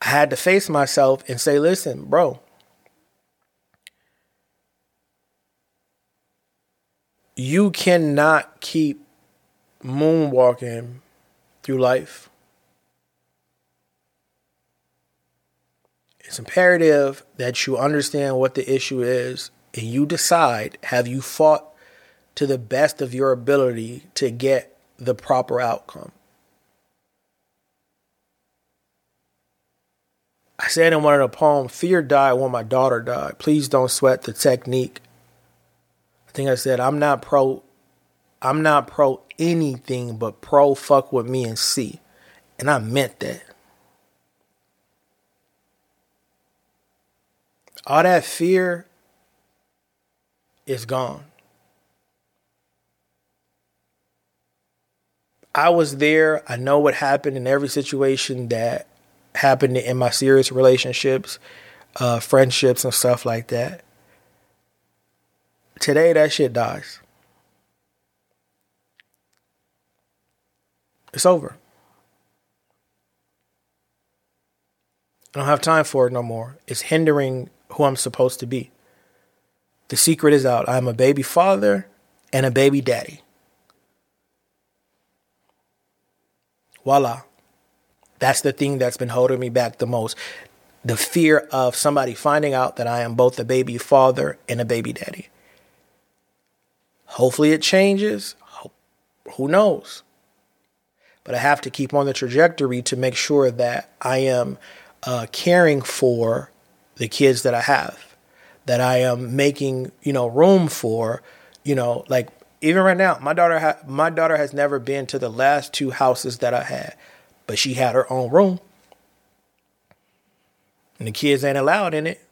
I had to face myself and say, listen, bro, you cannot keep moonwalking through life. It's imperative that you understand what the issue is and you decide have you fought to the best of your ability to get the proper outcome. I said in one of the poems, fear died when my daughter died. Please don't sweat the technique. I think I said I'm not pro I'm not pro anything but pro fuck with me and see. And I meant that. All that fear is gone. I was there. I know what happened in every situation that happened in my serious relationships, uh, friendships, and stuff like that. Today, that shit dies. It's over. I don't have time for it no more. It's hindering who I'm supposed to be. The secret is out. I'm a baby father and a baby daddy. Voila. That's the thing that's been holding me back the most. The fear of somebody finding out that I am both a baby father and a baby daddy. Hopefully it changes. Who knows? But I have to keep on the trajectory to make sure that I am uh, caring for the kids that I have, that I am making you know room for, you know, like even right now, my daughter ha- my daughter has never been to the last two houses that I had, but she had her own room, and the kids ain't allowed in it.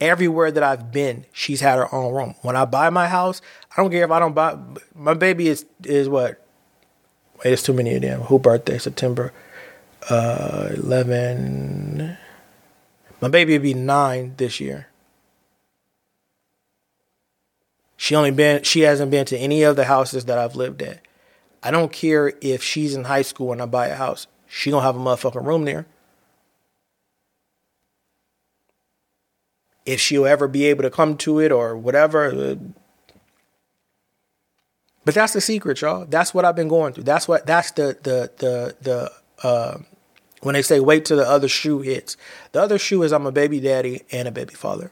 Everywhere that I've been, she's had her own room. When I buy my house, I don't care if I don't buy. My baby is is what? Wait, it's too many of them. Who birthday? September uh, eleven. My baby will be nine this year. She only been she hasn't been to any of the houses that I've lived at. I don't care if she's in high school and I buy a house. She gonna have a motherfucking room there. If she'll ever be able to come to it or whatever. Uh, but that's the secret, y'all. That's what I've been going through. That's what that's the the the the uh, when they say wait till the other shoe hits. The other shoe is I'm a baby daddy and a baby father.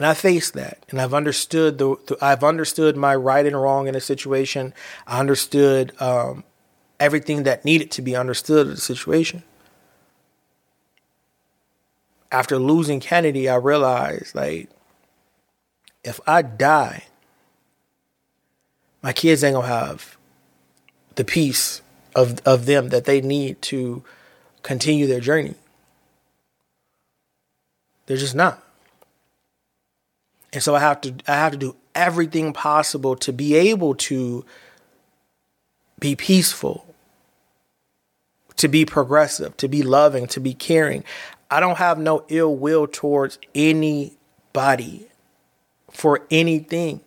And I faced that, and I've understood the, the, I've understood my right and wrong in a situation. I understood um, everything that needed to be understood of the situation. After losing Kennedy, I realized like if I die, my kids ain't gonna have the peace of of them that they need to continue their journey. They're just not. And so I have to I have to do everything possible to be able to be peaceful, to be progressive, to be loving, to be caring. I don't have no ill will towards anybody for anything.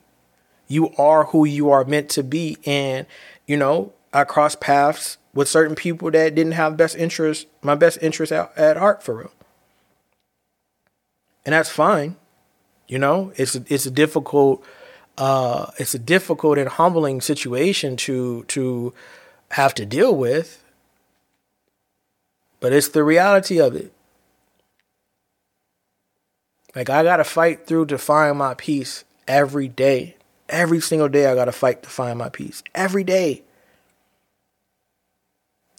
You are who you are meant to be. And, you know, I cross paths with certain people that didn't have best interest, my best interest at, at heart for real. And that's fine. You know, it's a, it's a difficult uh, it's a difficult and humbling situation to to have to deal with, but it's the reality of it. Like I gotta fight through to find my peace every day. Every single day I gotta fight to find my peace. Every day.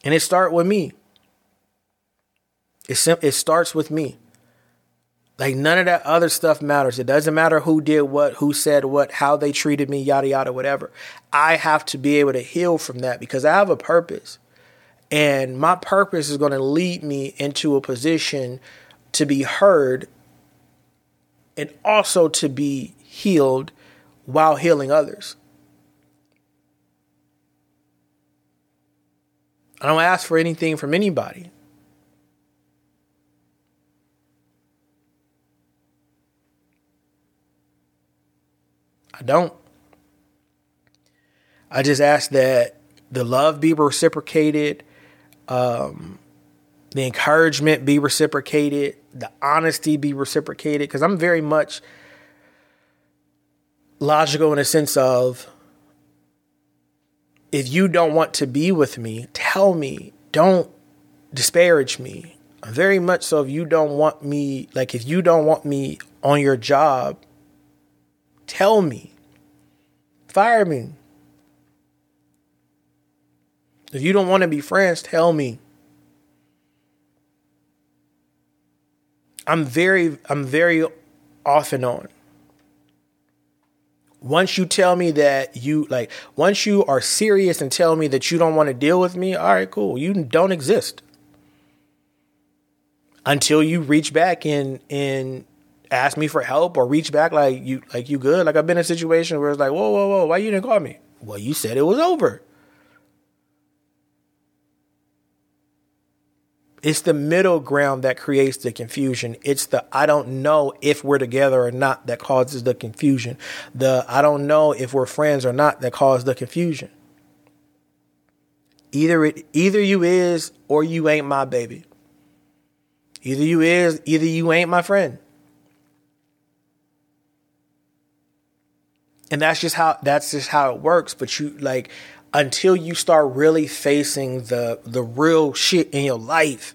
And it start with me. It sim- it starts with me. Like none of that other stuff matters. It doesn't matter who did what, who said what, how they treated me, yada yada, whatever. I have to be able to heal from that because I have a purpose. And my purpose is going to lead me into a position to be heard and also to be healed while healing others. I don't ask for anything from anybody. I don't. I just ask that the love be reciprocated, um, the encouragement be reciprocated, the honesty be reciprocated, because I'm very much logical in a sense of if you don't want to be with me, tell me. Don't disparage me. Very much so if you don't want me, like if you don't want me on your job, Tell me. Fire me. If you don't want to be friends, tell me. I'm very I'm very off and on. Once you tell me that you like once you are serious and tell me that you don't want to deal with me, all right, cool. You don't exist. Until you reach back and and ask me for help or reach back like you like you good. Like I've been in a situation where it's like, whoa, whoa, whoa, why you didn't call me? Well, you said it was over. It's the middle ground that creates the confusion. It's the I don't know if we're together or not that causes the confusion. The I don't know if we're friends or not that causes the confusion. Either it either you is or you ain't my baby. Either you is, either you ain't my friend. And that's just how that's just how it works. But you like until you start really facing the the real shit in your life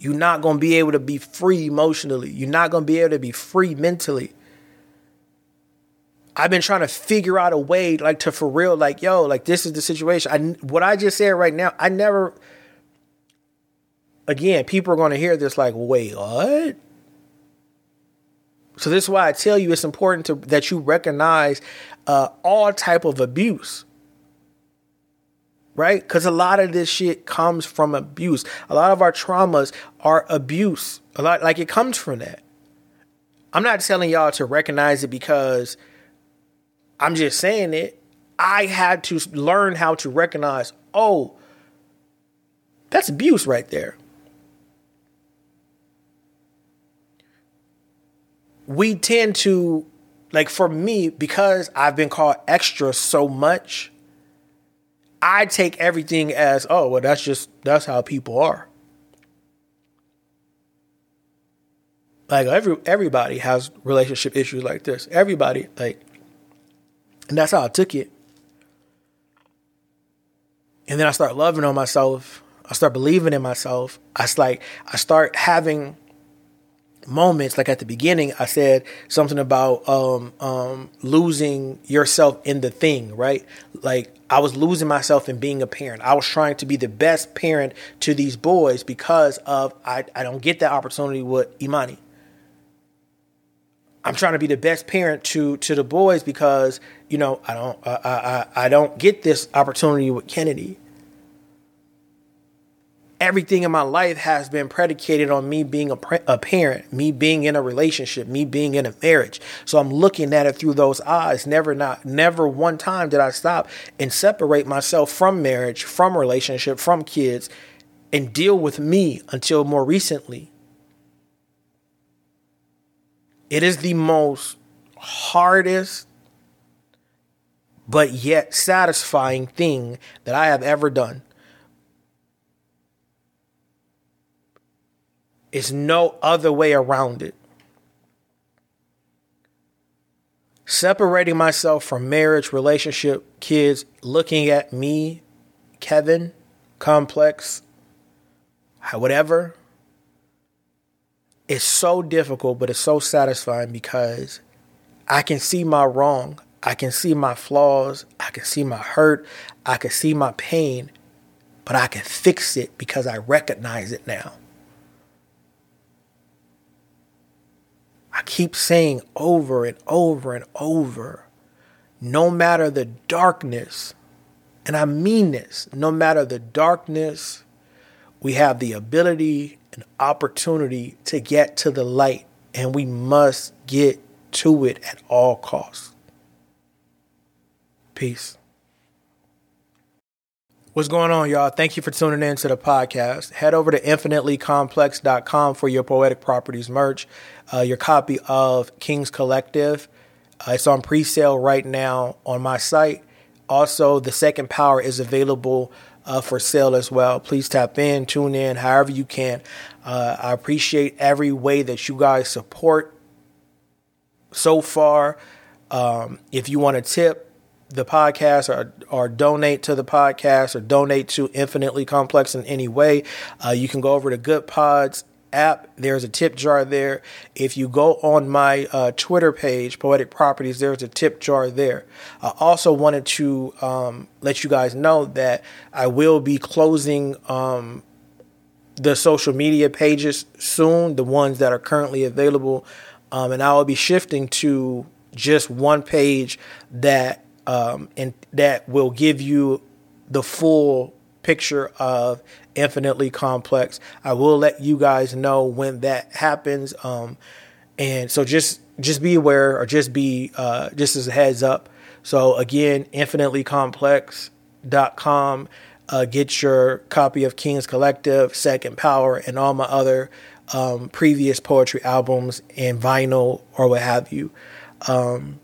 you're not going to be able to be free emotionally. You're not going to be able to be free mentally. I've been trying to figure out a way like to for real like yo like this is the situation. I what I just said right now I never again people are going to hear this like wait what so this is why I tell you it's important to that you recognize uh, all type of abuse. Right? Because a lot of this shit comes from abuse. A lot of our traumas are abuse. A lot like it comes from that. I'm not telling y'all to recognize it because I'm just saying it. I had to learn how to recognize, oh, that's abuse right there. We tend to like for me because I've been called extra so much I take everything as oh well that's just that's how people are. Like every everybody has relationship issues like this. Everybody like and that's how I took it. And then I start loving on myself. I start believing in myself. I like I start having moments like at the beginning i said something about um, um, losing yourself in the thing right? Like i was losing myself in being a parent. I was trying to be the best parent to these boys because of i, I don't get that opportunity with imani. I'm trying to be the best parent to to the boys because you know i don't i i, I don't get this opportunity with kennedy everything in my life has been predicated on me being a, a, parent, me being in a relationship, me being in a marriage. So I'm looking at it through those eyes. Never not never one time did I stop and separate myself from marriage, from relationship, from kids and deal with me until more recently. It is the most hardest but yet satisfying thing that I have ever done. It's no other way around it. Separating myself from marriage, relationship, kids, looking at me, Kevin, complex, whatever, it's so difficult, but it's so satisfying because I can see my wrong. I can see my flaws. I can see my hurt. I can see my pain, but I can fix it because I recognize it now. I keep saying over and over and over no matter the darkness, and I mean this, no matter the darkness, we have the ability and opportunity to get to the light, and we must get to it at all costs. Peace. What's going on, y'all? Thank you for tuning in to the podcast. Head over to infinitelycomplex.com for your poetic properties merch, uh, your copy of King's Collective. Uh, it's on pre sale right now on my site. Also, the second power is available uh, for sale as well. Please tap in, tune in, however you can. Uh, I appreciate every way that you guys support so far. Um, if you want to tip, the podcast or, or donate to the podcast or donate to Infinitely Complex in any way, uh, you can go over to Goodpods app. There's a tip jar there. If you go on my uh, Twitter page, Poetic Properties, there's a tip jar there. I also wanted to um, let you guys know that I will be closing um, the social media pages soon, the ones that are currently available. Um, and I will be shifting to just one page that um, and that will give you the full picture of infinitely complex. I will let you guys know when that happens. Um, and so just just be aware or just be uh, just as a heads up. So again, infinitelycomplex.com. Uh, get your copy of King's Collective, Second Power, and all my other um, previous poetry albums in vinyl or what have you. Um,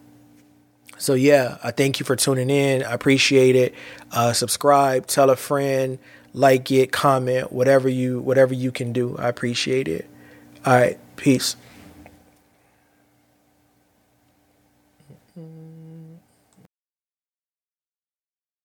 so yeah, I thank you for tuning in. I appreciate it. Uh, subscribe, tell a friend, like it, comment, whatever you whatever you can do. I appreciate it. All right, peace.